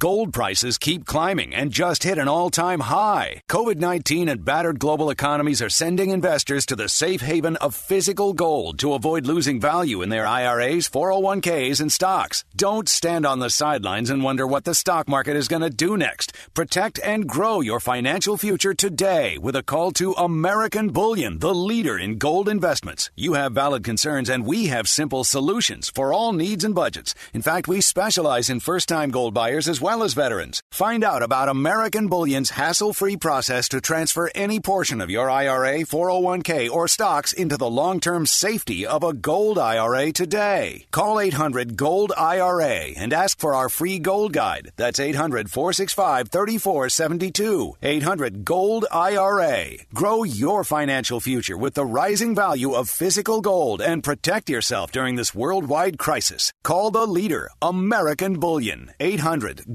Gold prices keep climbing and just hit an all time high. COVID 19 and battered global economies are sending investors to the safe haven of physical gold to avoid losing value in their IRAs, 401ks, and stocks. Don't stand on the sidelines and wonder what the stock market is going to do next. Protect and grow your financial future today with a call to American Bullion, the leader in gold investments. You have valid concerns, and we have simple solutions for all needs and budgets. In fact, we specialize in first time gold buyers as well as veterans. Find out about American Bullion's hassle free process to transfer any portion of your IRA, 401k, or stocks into the long term safety of a gold IRA today. Call 800 Gold IRA and ask for our free gold guide. That's 800 465 3472. 800 Gold IRA. Grow your financial future with the rising value of physical gold and protect yourself during this worldwide crisis. Call the leader, American Bullion. 800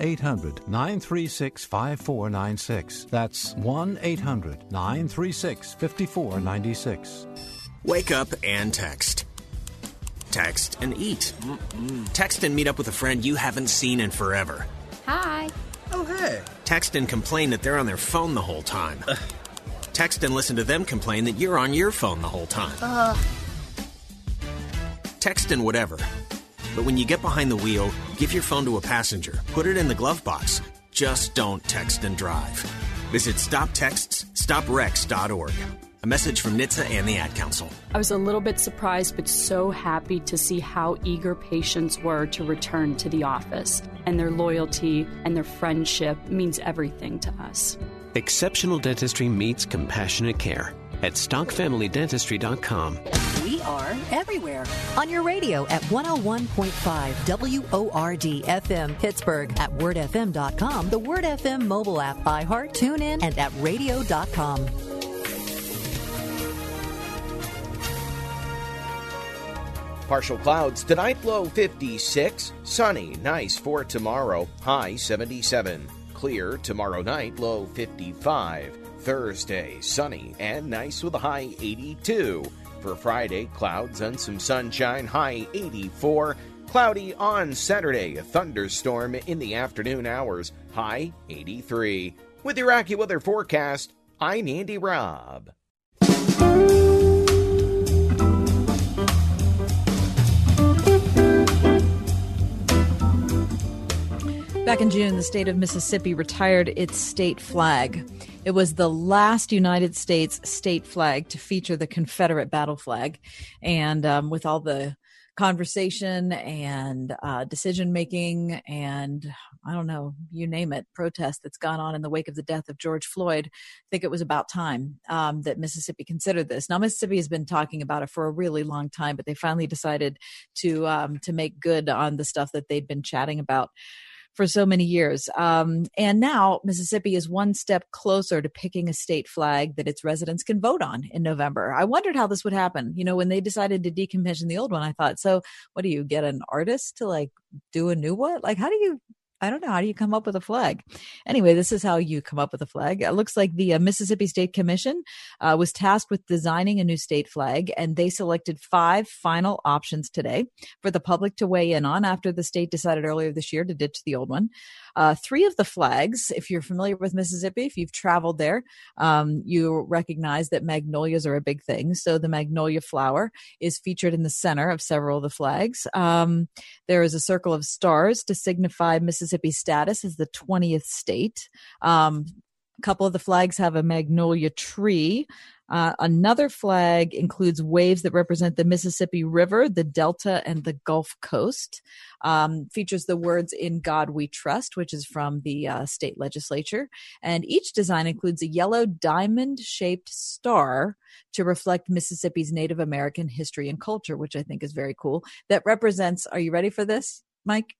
800 936 5496. That's 1 800 936 5496. Wake up and text. Text and eat. Text and meet up with a friend you haven't seen in forever. Hi. Oh, hey. Text and complain that they're on their phone the whole time. Text and listen to them complain that you're on your phone the whole time. Uh. Text and whatever. But when you get behind the wheel, give your phone to a passenger. Put it in the glove box. Just don't text and drive. Visit stoptextsstopwrecks.org. A message from NHTSA and the Ad Council. I was a little bit surprised, but so happy to see how eager patients were to return to the office. And their loyalty and their friendship means everything to us. Exceptional dentistry meets compassionate care at stockfamilydentistry.com. We are everywhere. On your radio at 101.5 WORD FM Pittsburgh, at wordfm.com, the Word FM mobile app, iHeart, TuneIn, and at radio.com. Partial clouds tonight, low 56. Sunny, nice for tomorrow, high 77. Clear tomorrow night, low 55. Thursday, sunny and nice with a high 82. For Friday, clouds and some sunshine, high 84. Cloudy on Saturday, a thunderstorm in the afternoon hours, high 83. With your AccuWeather forecast, I'm Andy Robb. Back in June, the state of Mississippi retired its state flag. It was the last United States state flag to feature the Confederate battle flag. And um, with all the conversation and uh, decision making and I don't know, you name it, protest that's gone on in the wake of the death of George Floyd, I think it was about time um, that Mississippi considered this. Now, Mississippi has been talking about it for a really long time, but they finally decided to um, to make good on the stuff that they'd been chatting about for so many years. Um, and now Mississippi is one step closer to picking a state flag that its residents can vote on in November. I wondered how this would happen. You know, when they decided to decommission the old one, I thought, so what do you get an artist to like do a new one? Like, how do you I don't know. How do you come up with a flag? Anyway, this is how you come up with a flag. It looks like the uh, Mississippi State Commission uh, was tasked with designing a new state flag, and they selected five final options today for the public to weigh in on after the state decided earlier this year to ditch the old one. Uh, three of the flags, if you're familiar with Mississippi, if you've traveled there, um, you recognize that magnolias are a big thing. So the magnolia flower is featured in the center of several of the flags. Um, there is a circle of stars to signify Mississippi's status as the 20th state. Um, couple of the flags have a magnolia tree. Uh, another flag includes waves that represent the Mississippi River, the Delta, and the Gulf Coast. Um, features the words "In God We Trust," which is from the uh, state legislature, and each design includes a yellow diamond-shaped star to reflect Mississippi's Native American history and culture, which I think is very cool. That represents. Are you ready for this, Mike?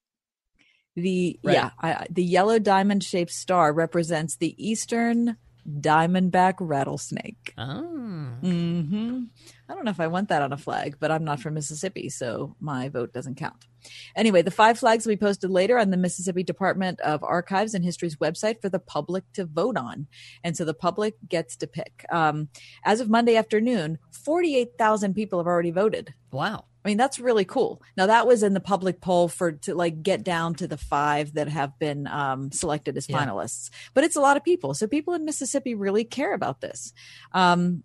The right. yeah, I, the yellow diamond-shaped star represents the eastern diamondback rattlesnake. Oh. Mm-hmm. I don't know if I want that on a flag, but I'm not from Mississippi, so my vote doesn't count. Anyway, the five flags will be posted later on the Mississippi Department of Archives and History's website for the public to vote on. And so the public gets to pick. Um, as of Monday afternoon, 48,000 people have already voted. Wow. I mean, that's really cool. Now that was in the public poll for to like get down to the five that have been um, selected as yeah. finalists, but it's a lot of people. So people in Mississippi really care about this. Um,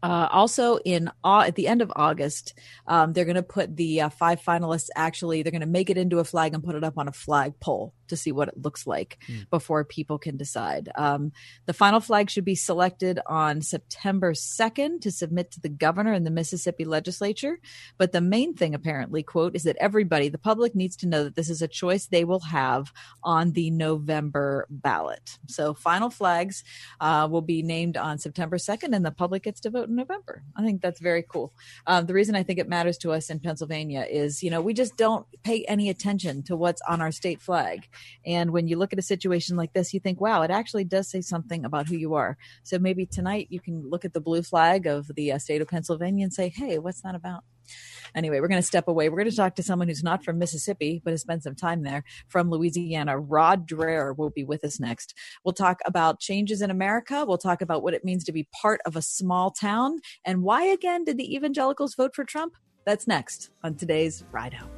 uh, also, in uh, at the end of August, um, they're going to put the uh, five finalists. Actually, they're going to make it into a flag and put it up on a flag pole to see what it looks like mm. before people can decide. Um, the final flag should be selected on September 2nd to submit to the governor and the Mississippi legislature. But the main thing, apparently, quote, is that everybody, the public, needs to know that this is a choice they will have on the November ballot. So, final flags uh, will be named on September 2nd, and the public gets to vote in November. I think that's very cool. Um, the reason I think it matters to us in Pennsylvania is, you know, we just don't pay any attention to what's on our state flag. And when you look at a situation like this, you think, wow, it actually does say something about who you are. So maybe tonight you can look at the blue flag of the uh, state of Pennsylvania and say, hey, what's that about? Anyway, we're going to step away. We're going to talk to someone who's not from Mississippi, but has spent some time there from Louisiana. Rod Dreher will be with us next. We'll talk about changes in America. We'll talk about what it means to be part of a small town. And why, again, did the evangelicals vote for Trump? That's next on today's Ride Home.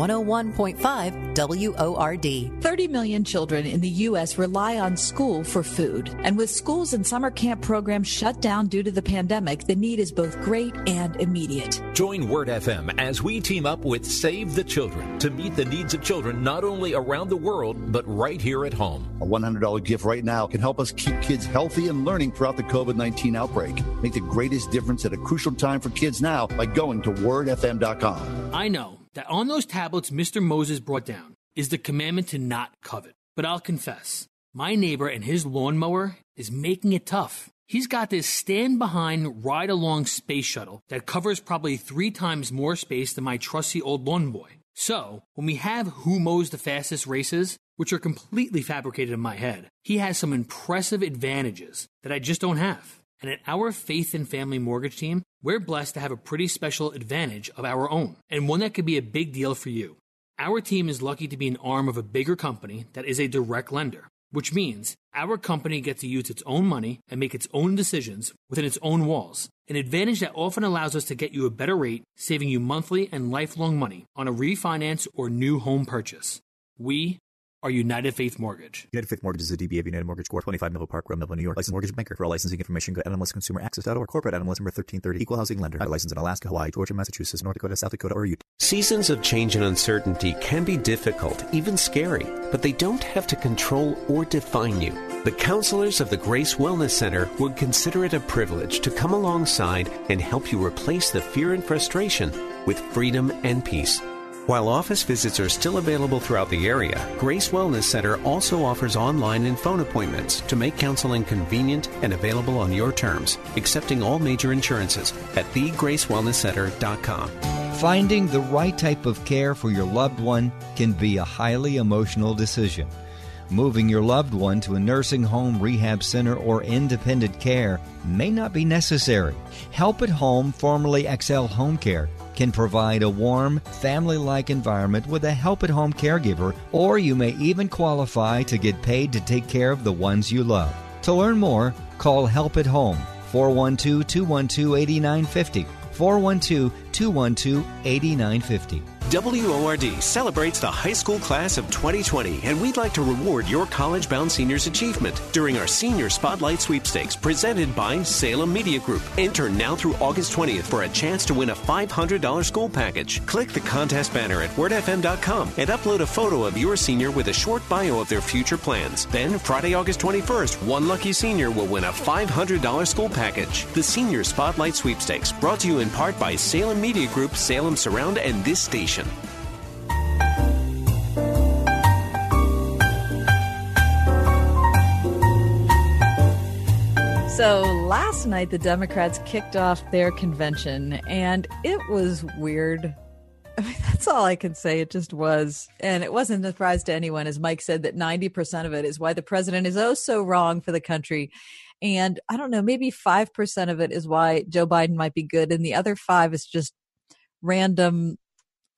101.5 WORD. 30 million children in the U.S. rely on school for food. And with schools and summer camp programs shut down due to the pandemic, the need is both great and immediate. Join Word FM as we team up with Save the Children to meet the needs of children not only around the world, but right here at home. A $100 gift right now can help us keep kids healthy and learning throughout the COVID 19 outbreak. Make the greatest difference at a crucial time for kids now by going to wordfm.com. I know that on those tablets Mr. Moses brought down is the commandment to not covet. But I'll confess, my neighbor and his lawnmower is making it tough. He's got this stand behind, ride along space shuttle that covers probably three times more space than my trusty old lawn boy. So, when we have who mows the fastest races, which are completely fabricated in my head, he has some impressive advantages that I just don't have. And at our Faith and Family Mortgage team, we're blessed to have a pretty special advantage of our own, and one that could be a big deal for you. Our team is lucky to be an arm of a bigger company that is a direct lender, which means our company gets to use its own money and make its own decisions within its own walls, an advantage that often allows us to get you a better rate, saving you monthly and lifelong money on a refinance or new home purchase. We are United Faith Mortgage. United Faith Mortgage is a DBA of United Mortgage Corp. 25 Melville Park, Road, Melville, New York. Licensed mortgage banker. For all licensing information, go to NMLSConsumerAccess.org. Corporate NMLS number 1330. Equal housing lender. License in Alaska, Hawaii, Georgia, Massachusetts, North Dakota, South Dakota, or Utah. Seasons of change and uncertainty can be difficult, even scary, but they don't have to control or define you. The counselors of the Grace Wellness Center would consider it a privilege to come alongside and help you replace the fear and frustration with freedom and peace. While office visits are still available throughout the area, Grace Wellness Center also offers online and phone appointments to make counseling convenient and available on your terms, accepting all major insurances at thegracewellnesscenter.com. Finding the right type of care for your loved one can be a highly emotional decision. Moving your loved one to a nursing home, rehab center, or independent care may not be necessary. Help at Home, formerly XL Home Care, can provide a warm, family like environment with a help at home caregiver, or you may even qualify to get paid to take care of the ones you love. To learn more, call Help at Home 412 212 8950. 412 212 8950. WORD celebrates the high school class of 2020, and we'd like to reward your college bound seniors' achievement during our Senior Spotlight Sweepstakes presented by Salem Media Group. Enter now through August 20th for a chance to win a $500 school package. Click the contest banner at wordfm.com and upload a photo of your senior with a short bio of their future plans. Then, Friday, August 21st, one lucky senior will win a $500 school package. The Senior Spotlight Sweepstakes, brought to you in part by Salem Media Group, Salem Surround, and this station. So last night, the Democrats kicked off their convention, and it was weird. <laughs> I mean, that's all I can say. It just was. And it wasn't a surprise to anyone, as Mike said, that 90% of it is why the president is oh so wrong for the country. And I don't know, maybe 5% of it is why Joe Biden might be good. And the other five is just random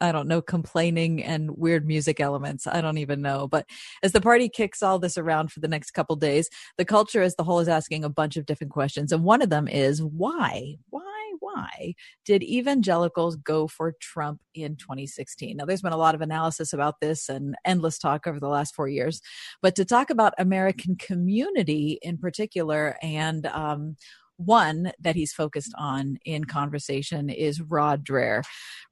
I don't know, complaining and weird music elements. I don't even know. But as the party kicks all this around for the next couple days, the culture as the whole is asking a bunch of different questions. And one of them is why? Why? Why did evangelicals go for Trump in 2016? Now, there's been a lot of analysis about this and endless talk over the last four years. But to talk about American community in particular and um, one that he's focused on in conversation is Rod Dreher.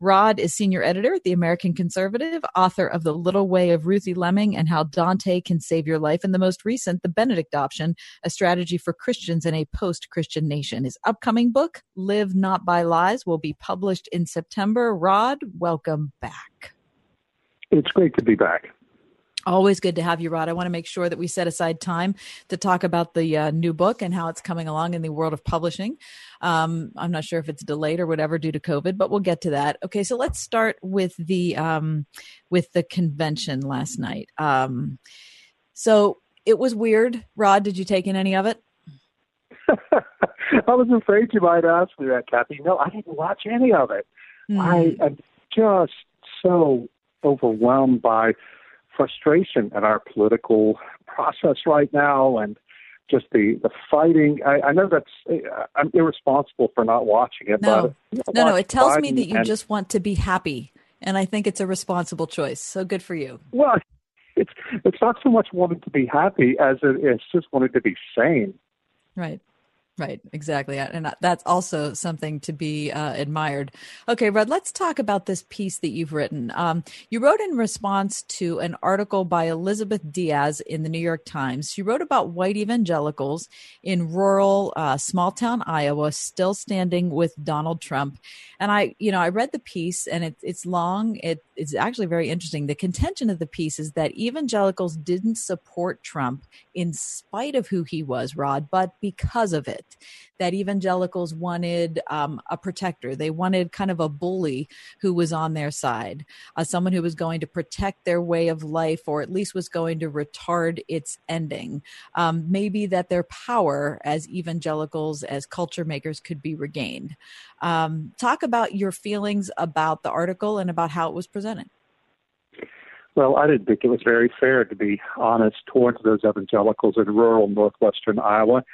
Rod is senior editor at the American Conservative, author of The Little Way of Ruthie Leming and How Dante Can Save Your Life, and the most recent, The Benedict Option, a strategy for Christians in a post Christian nation. His upcoming book, Live Not by Lies, will be published in September. Rod, welcome back. It's great to be back. Always good to have you, Rod. I want to make sure that we set aside time to talk about the uh, new book and how it's coming along in the world of publishing. Um, I'm not sure if it's delayed or whatever due to COVID, but we'll get to that. Okay, so let's start with the um, with the convention last night. Um, so it was weird. Rod, did you take in any of it? <laughs> I was afraid you might ask me that, Kathy. No, I didn't watch any of it. Mm. I am just so overwhelmed by frustration at our political process right now and just the the fighting. I, I know that's uh, I'm irresponsible for not watching it. No, but, no, no. It tells Biden me that you and, just want to be happy, and I think it's a responsible choice. So good for you. Well, it's it's not so much wanting to be happy as it is just wanting to be sane. Right. Right, exactly. And that's also something to be uh, admired. Okay, Rod, let's talk about this piece that you've written. Um, you wrote in response to an article by Elizabeth Diaz in the New York Times. She wrote about white evangelicals in rural, uh, small town Iowa still standing with Donald Trump. And I, you know, I read the piece and it, it's long. It, it's actually very interesting. The contention of the piece is that evangelicals didn't support Trump in spite of who he was, Rod, but because of it that evangelicals wanted um, a protector. They wanted kind of a bully who was on their side, uh, someone who was going to protect their way of life or at least was going to retard its ending. Um, maybe that their power as evangelicals, as culture makers, could be regained. Um, talk about your feelings about the article and about how it was presented. Well, I didn't think it was very fair, to be honest, towards those evangelicals in rural northwestern Iowa.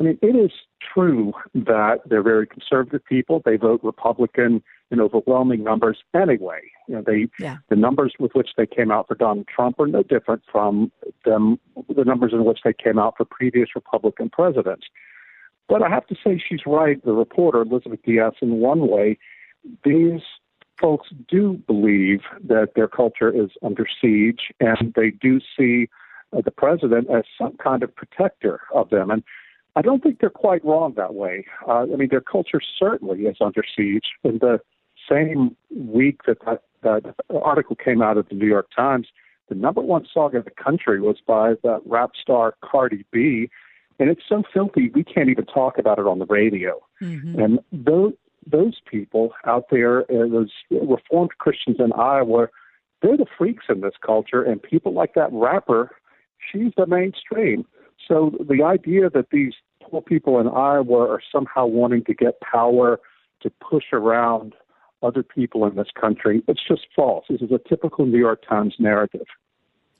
I mean, it is true that they're very conservative people. They vote Republican in overwhelming numbers anyway. You know, they yeah. the numbers with which they came out for Donald Trump are no different from them the numbers in which they came out for previous Republican presidents. But I have to say she's right, the reporter Elizabeth Diaz, in one way. These folks do believe that their culture is under siege, and they do see uh, the president as some kind of protector of them. And I don't think they're quite wrong that way. Uh, I mean, their culture certainly is under siege. In the same week that that, that article came out of the New York Times, the number one song in the country was by the rap star Cardi B, and it's so filthy we can't even talk about it on the radio. Mm-hmm. And those those people out there, uh, those Reformed Christians in Iowa, they're the freaks in this culture, and people like that rapper, she's the mainstream. So the idea that these poor people in Iowa are somehow wanting to get power to push around other people in this country, it's just false. This is a typical New York Times narrative.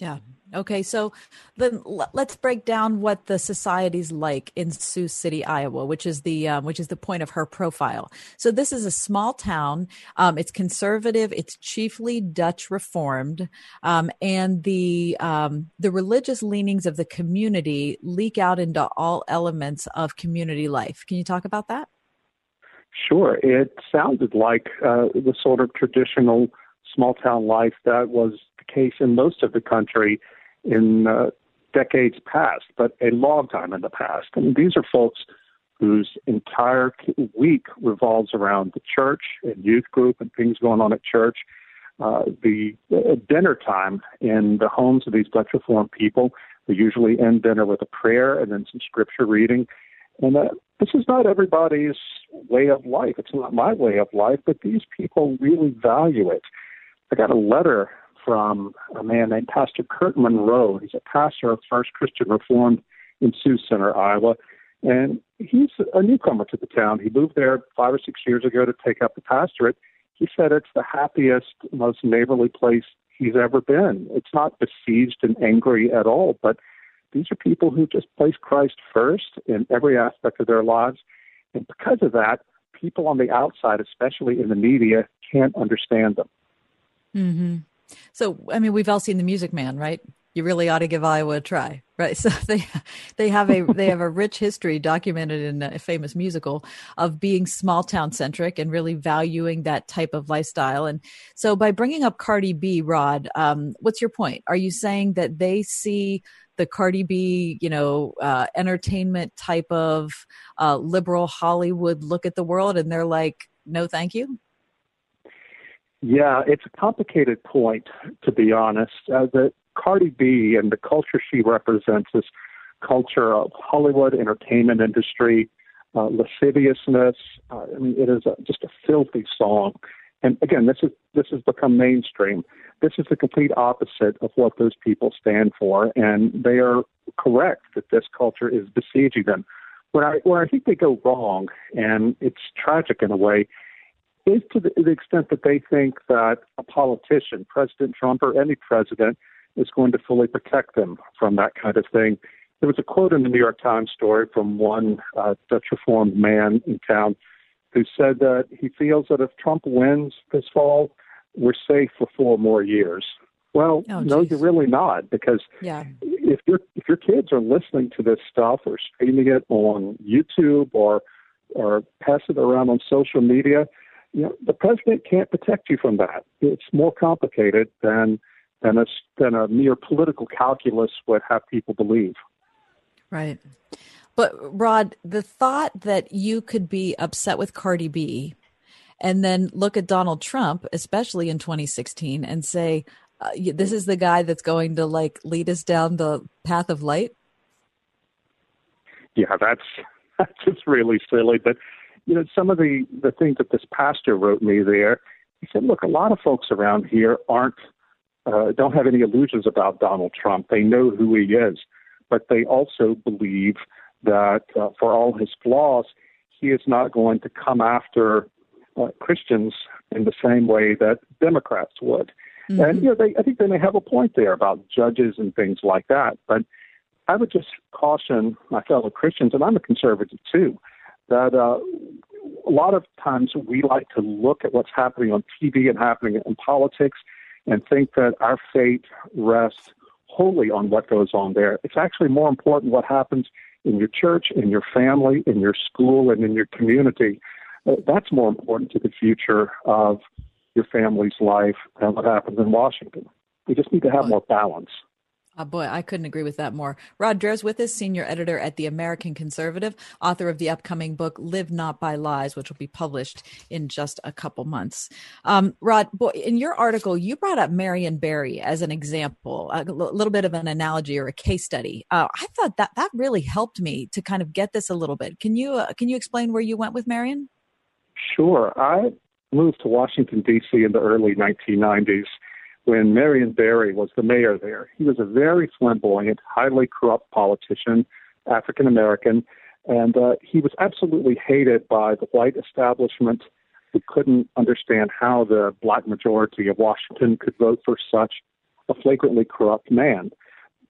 Yeah. Okay, so then let's break down what the society's like in Sioux City, Iowa, which is the um, which is the point of her profile. So this is a small town. Um, it's conservative. It's chiefly Dutch Reformed, um, and the um, the religious leanings of the community leak out into all elements of community life. Can you talk about that? Sure. It sounded like uh, the sort of traditional small town life that was case in most of the country in uh, decades past, but a long time in the past. I mean, these are folks whose entire week revolves around the church and youth group and things going on at church. Uh, the uh, dinner time in the homes of these Dutch Reformed people, we usually end dinner with a prayer and then some scripture reading. And uh, this is not everybody's way of life. It's not my way of life, but these people really value it. I got a letter from a man named Pastor Kurt Monroe. He's a pastor of First Christian Reformed in Sioux Center, Iowa. And he's a newcomer to the town. He moved there five or six years ago to take up the pastorate. He said it's the happiest, most neighborly place he's ever been. It's not besieged and angry at all, but these are people who just place Christ first in every aspect of their lives. And because of that, people on the outside, especially in the media, can't understand them. Mm-hmm. So, I mean, we've all seen The Music Man, right? You really ought to give Iowa a try, right? <laughs> So they they have a they have a rich history documented in a famous musical of being small town centric and really valuing that type of lifestyle. And so, by bringing up Cardi B, Rod, um, what's your point? Are you saying that they see the Cardi B, you know, uh, entertainment type of uh, liberal Hollywood look at the world, and they're like, no, thank you? Yeah, it's a complicated point, to be honest. Uh, the Cardi B and the culture she represents this culture of Hollywood entertainment industry, uh, lasciviousness. Uh, I mean, it is a, just a filthy song. And again, this is this has become mainstream. This is the complete opposite of what those people stand for, and they are correct that this culture is besieging them. Where I where I think they go wrong, and it's tragic in a way, is to the, the extent that they think that a politician, President Trump or any president, is going to fully protect them from that kind of thing. There was a quote in the New York Times story from one uh, Dutch reformed man in town who said that he feels that if Trump wins this fall, we're safe for four more years. Well, oh, no, you're really not, because yeah. if your if your kids are listening to this stuff or streaming it on YouTube or or pass it around on social media, you know, the president can't protect you from that. It's more complicated than than a, than a mere political calculus would have people believe. Right. But Rod, the thought that you could be upset with Cardi B and then look at Donald Trump, especially in 2016, and say, uh, this is the guy that's going to like lead us down the path of light. Yeah, that's <laughs> that's just really silly. But you know, some of the, the things that this pastor wrote me there, he said, look, a lot of folks around here aren't, uh, don't have any illusions about Donald Trump. They know who he is, but they also believe that uh, for all his flaws, he is not going to come after uh, Christians in the same way that Democrats would. Mm-hmm. And you know, they, I think they may have a point there about judges and things like that. But I would just caution my fellow Christians, and I'm a conservative too, that uh, a lot of times we like to look at what's happening on TV and happening in politics and think that our fate rests wholly on what goes on there. It's actually more important what happens in your church, in your family, in your school, and in your community. Uh, that's more important to the future of your family's life than what happens in Washington. We just need to have more balance. Oh boy, I couldn't agree with that more. Rod Dreher's with us, senior editor at The American Conservative, author of the upcoming book Live Not by Lies, which will be published in just a couple months. Um, Rod, boy, in your article, you brought up Marion Barry as an example, a little bit of an analogy or a case study. Uh, I thought that that really helped me to kind of get this a little bit. Can you uh, can you explain where you went with Marion? Sure. I moved to Washington D.C. in the early 1990s when Marion Barry was the mayor there. He was a very flamboyant, highly corrupt politician, African American, and uh, he was absolutely hated by the white establishment who couldn't understand how the black majority of Washington could vote for such a flagrantly corrupt man.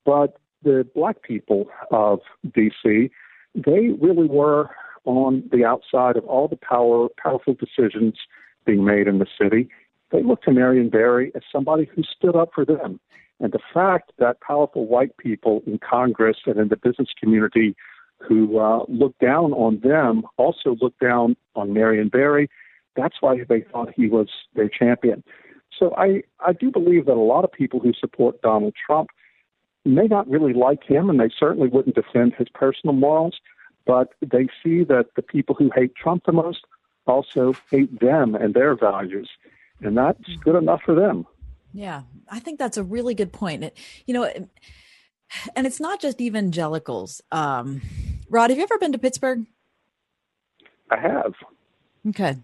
But the black people of D.C., they really were on the outside of all the power, powerful decisions being made in the city. They looked to Marion Barry as somebody who stood up for them. And the fact that powerful white people in Congress and in the business community who uh, looked down on them also looked down on Marion Barry, that's why they thought he was their champion. So I, I do believe that a lot of people who support Donald Trump may not really like him, and they certainly wouldn't defend his personal morals, but they see that the people who hate Trump the most also hate them and their values, and that's good enough for them. Yeah, I think that's a really good point. It, you know, and it's not just evangelicals. Um, Rod, have you ever been to Pittsburgh? I have. Okay.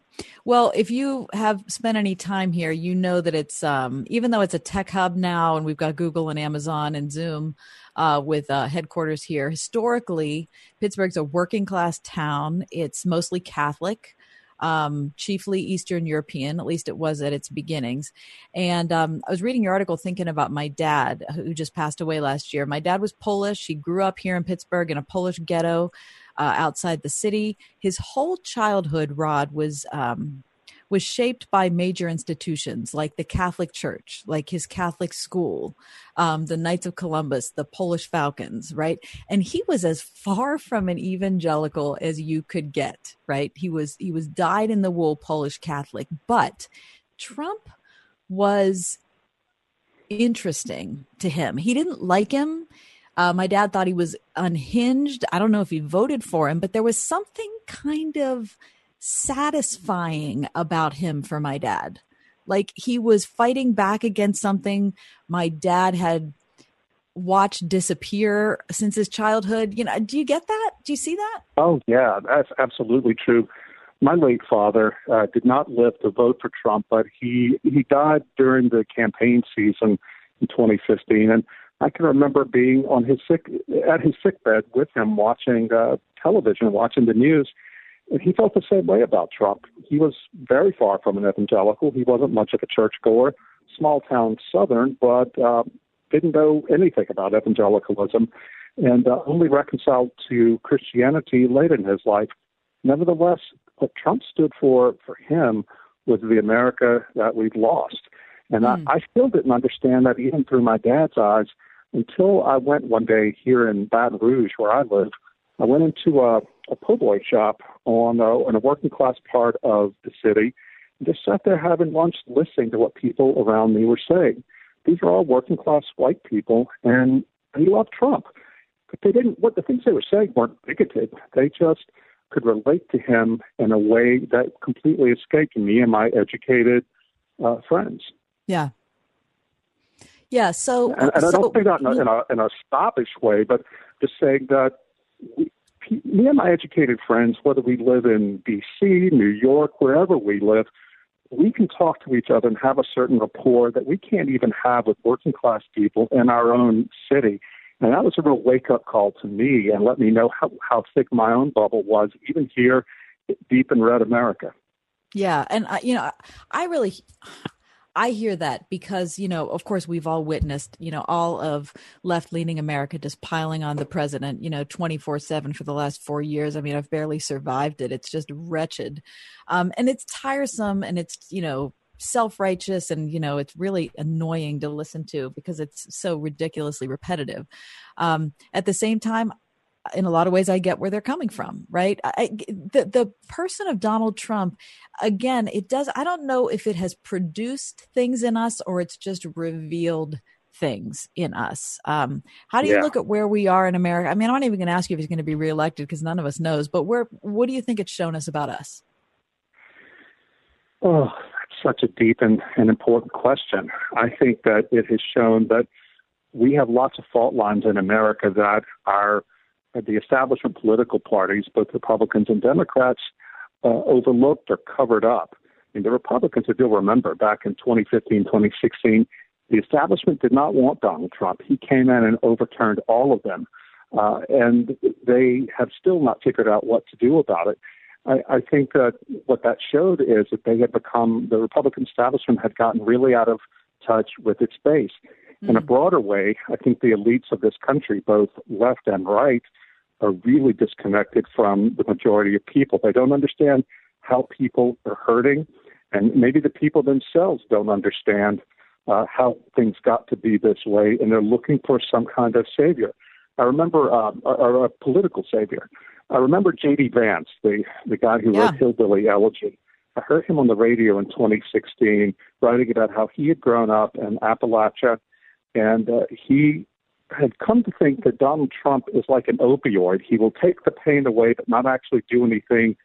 Well, if you have spent any time here, you know that it's um, even though it's a tech hub now, and we've got Google and Amazon and Zoom uh, with uh, headquarters here. Historically, Pittsburgh's a working class town. It's mostly Catholic um, chiefly Eastern European. At least it was at its beginnings. And um, I was reading your article thinking about my dad, who just passed away last year. My dad was Polish. He grew up here in Pittsburgh in a Polish ghetto uh, outside the city. His whole childhood, Rod, was um, was shaped by major institutions like the Catholic Church, like his Catholic school, um, the Knights of Columbus, the Polish Falcons, right? And he was as far from an evangelical as you could get, right? He was he was dyed in the wool Polish Catholic, but Trump was interesting to him. He didn't like him. Uh, my dad thought he was unhinged. I don't know if he voted for him, but there was something kind of satisfying about him for my dad. Like he was fighting back against something my dad had watched disappear since his childhood. You know, do you get that? Do you see that? Oh, yeah, that's absolutely true. My late father uh, did not live to vote for Trump, but he he died during the campaign season in 2015, and I can remember being on his sick at his sickbed with him, watching uh, television, watching the news, he felt the same way about Trump. He was very far from an evangelical. He wasn't much of a churchgoer, small town Southern, but uh, didn't know anything about evangelicalism and uh, only reconciled to Christianity late in his life. Nevertheless, what Trump stood for for him was the America that we've lost. And mm. I, I still didn't understand that even through my dad's eyes until I went one day here in Baton Rouge, where I live. I went into a a po' boy shop on a, in a working class part of the city and just sat there having lunch listening to what people around me were saying. These are all working class white people and they love Trump. But they didn't what the things they were saying weren't bigoted. They just could relate to him in a way that completely escaped me and my educated uh, friends. Yeah. Yeah. So, and, and so, I don't think that in a, in a, in a snobbish way, but just saying that we, me and my educated friends, whether we live in D.C., New York, wherever we live, we can talk to each other and have a certain rapport that we can't even have with working class people in our own city. And that was a real wake up call to me and let me know how, how thick my own bubble was, even here deep in red America. Yeah. And, I, you know, I really, I hear that because, you know, of course, we've all witnessed, you know, all of left leaning America just piling on the president, you know, 24 7 for the last four years. I mean, I've barely survived it. It's just wretched. Um, and it's tiresome and it's, you know, self righteous and, you know, it's really annoying to listen to because it's so ridiculously repetitive. Um, at the same time, in a lot of ways i get where they're coming from right? I, the the person of donald trump again it does i don't know if it has produced things in us or it's just revealed things in us. Um, how do you yeah. look at where we are in america? I mean i'm not even going to ask you if he's going to be reelected because none of us knows but where what do you think it's shown us about us? Oh that's such a deep and, and important question. I think that it has shown that we have lots of fault lines in america that are the establishment political parties, both Republicans and Democrats, uh, overlooked or covered up. Mean, the Republicans, if you'll remember, back in 2015, 2016, the establishment did not want Donald Trump. He came in and overturned all of them. Uh, and they have still not figured out what to do about it. I, I think that what that showed is that they had become, the Republican establishment had gotten really out of touch with its base. In a broader way, I think the elites of this country, both left and right, are really disconnected from the majority of people. They don't understand how people are hurting, and maybe the people themselves don't understand uh, how things got to be this way, and they're looking for some kind of savior. I remember, uh, or, a political savior. I remember J.D. Vance, the the guy who yeah. wrote Hillbilly Elegy. I heard him on the radio in 2016 writing about how he had grown up in Appalachia and uh, he had come to think that Donald Trump is like an opioid. He will take the pain away, but not actually do anything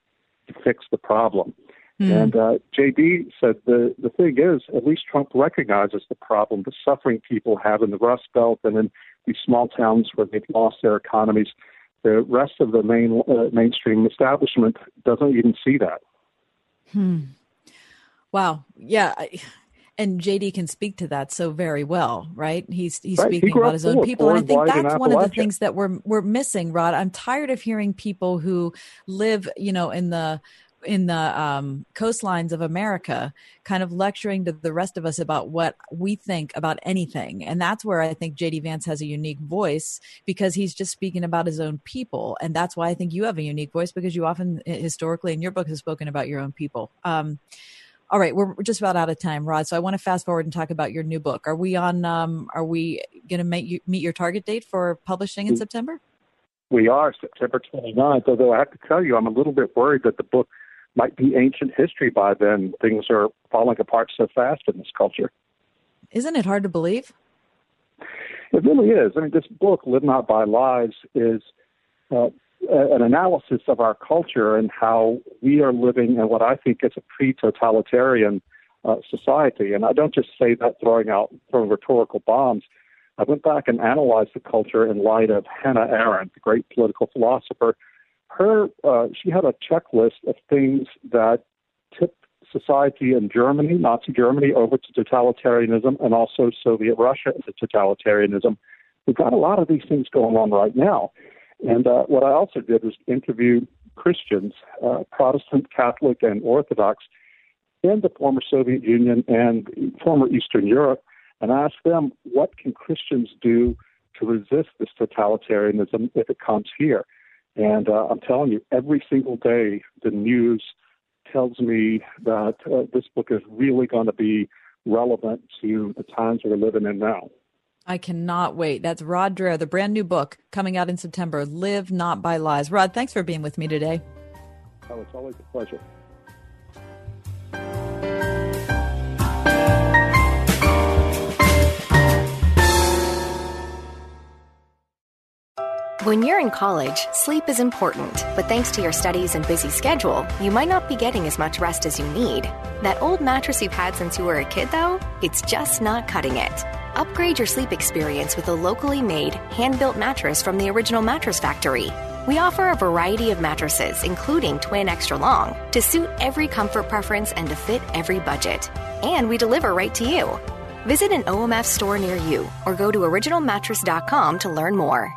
to fix the problem. Mm. And uh, JD said the the thing is, at least Trump recognizes the problem, the suffering people have in the Rust Belt and in these small towns where they've lost their economies. The rest of the main uh, mainstream establishment doesn't even see that. Hmm. Wow. Yeah. I, and JD can speak to that so very well, right? He's he's right. speaking he about his own people, and I think that's one of the things that we're we're missing, Rod. I'm tired of hearing people who live, you know, in the in the um, coastlines of America, kind of lecturing to the rest of us about what we think about anything. And that's where I think JD Vance has a unique voice because he's just speaking about his own people. And that's why I think you have a unique voice because you often historically in your book have spoken about your own people. Um, all right, we're just about out of time, Rod. So I want to fast forward and talk about your new book. Are we on? Um, are we going to make you meet your target date for publishing in we, September? We are September 29th. Although I have to tell you, I'm a little bit worried that the book might be ancient history by then. Things are falling apart so fast in this culture. Isn't it hard to believe? It really is. I mean, this book, "Live Not by Lies," is uh, an analysis of our culture and how we are living in what I think is a pre-totalitarian uh, society. And I don't just say that throwing out throwing rhetorical bombs. I went back and analyzed the culture in light of Hannah Arendt, the great political philosopher. Her, uh, she had a checklist of things that tipped society in Germany, Nazi Germany, over to totalitarianism, and also Soviet Russia into totalitarianism. We've got a lot of these things going on right now. And uh, what I also did was interview Christians, uh, Protestant, Catholic, and Orthodox in the former Soviet Union and former Eastern Europe, and ask them what can Christians do to resist this totalitarianism if it comes here. And uh, I'm telling you, every single day the news tells me that uh, this book is really going to be relevant to the times we're living in now. I cannot wait. That's Rod Dreher, the brand new book coming out in September, Live Not by Lies. Rod, thanks for being with me today. Oh, it's always a pleasure. When you're in college, sleep is important, but thanks to your studies and busy schedule, you might not be getting as much rest as you need. That old mattress you've had since you were a kid, though, it's just not cutting it. Upgrade your sleep experience with a locally made, hand built mattress from the original Mattress Factory. We offer a variety of mattresses, including twin extra long, to suit every comfort preference and to fit every budget. And we deliver right to you. Visit an OMF store near you or go to originalmattress.com to learn more.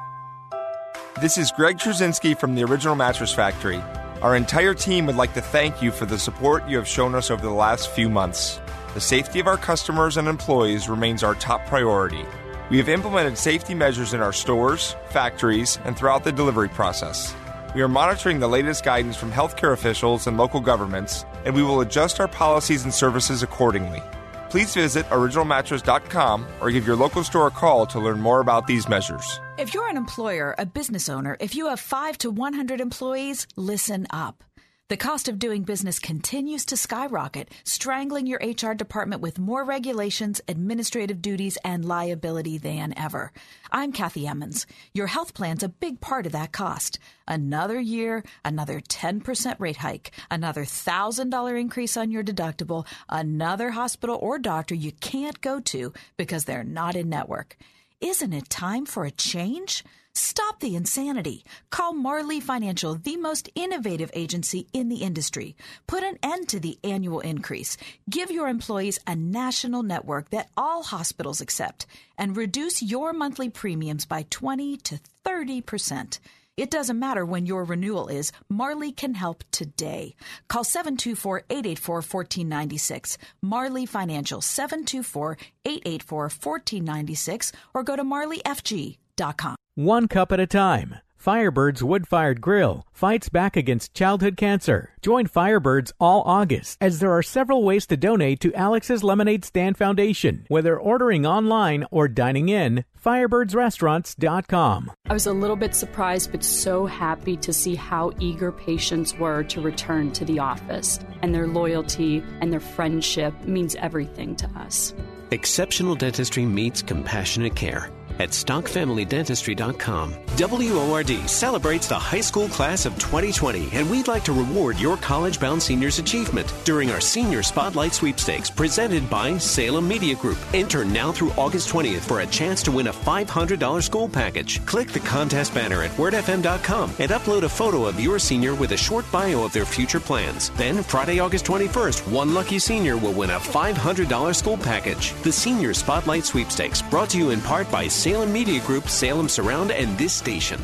This is Greg Trzynski from the Original Mattress Factory. Our entire team would like to thank you for the support you have shown us over the last few months. The safety of our customers and employees remains our top priority. We have implemented safety measures in our stores, factories, and throughout the delivery process. We are monitoring the latest guidance from healthcare officials and local governments, and we will adjust our policies and services accordingly. Please visit originalmattress.com or give your local store a call to learn more about these measures. If you're an employer, a business owner, if you have 5 to 100 employees, listen up. The cost of doing business continues to skyrocket, strangling your HR department with more regulations, administrative duties, and liability than ever. I'm Kathy Emmons. Your health plan's a big part of that cost. Another year, another 10% rate hike, another $1,000 increase on your deductible, another hospital or doctor you can't go to because they're not in network. Isn't it time for a change? Stop the insanity. Call Marley Financial, the most innovative agency in the industry. Put an end to the annual increase. Give your employees a national network that all hospitals accept and reduce your monthly premiums by 20 to 30 percent. It doesn't matter when your renewal is, Marley can help today. Call 724 884 1496. Marley Financial 724 884 1496 or go to marleyfg.com. One cup at a time. Firebird's wood fired grill fights back against childhood cancer. Join Firebirds all August as there are several ways to donate to Alex's Lemonade Stand Foundation, whether ordering online or dining in. FireBirdsRestaurants.com. I was a little bit surprised, but so happy to see how eager patients were to return to the office. And their loyalty and their friendship means everything to us. Exceptional dentistry meets compassionate care at stockfamilydentistry.com. WORD celebrates the high school class of 2020, and we'd like to reward your college bound seniors' achievement during our Senior Spotlight Sweepstakes presented by Salem Media Group. Enter now through August 20th for a chance to win a $500 school package. Click the contest banner at wordfm.com and upload a photo of your senior with a short bio of their future plans. Then, Friday, August 21st, one lucky senior will win a $500 school package. The Senior Spotlight Sweepstakes, brought to you in part by Salem Salem Media Group, Salem Surround, and this station.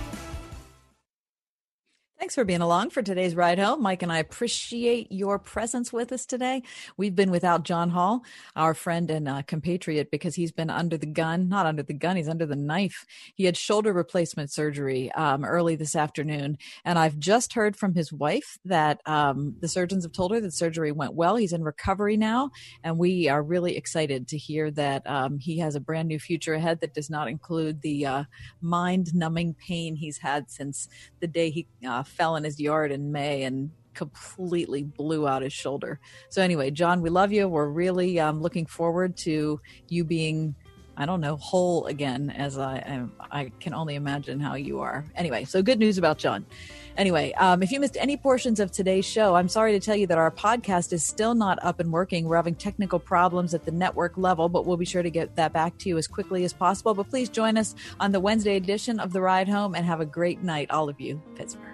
Thanks for being along for today's ride home. Mike and I appreciate your presence with us today. We've been without John Hall, our friend and uh, compatriot, because he's been under the gun, not under the gun, he's under the knife. He had shoulder replacement surgery um, early this afternoon. And I've just heard from his wife that um, the surgeons have told her that surgery went well. He's in recovery now. And we are really excited to hear that um, he has a brand new future ahead that does not include the uh, mind numbing pain he's had since the day he uh, fell in his yard in May and completely blew out his shoulder. So anyway, John, we love you. We're really um, looking forward to you being, I don't know, whole again. As I, I can only imagine how you are. Anyway, so good news about John. Anyway, um, if you missed any portions of today's show, I'm sorry to tell you that our podcast is still not up and working. We're having technical problems at the network level, but we'll be sure to get that back to you as quickly as possible. But please join us on the Wednesday edition of The Ride Home and have a great night, all of you, Pittsburgh.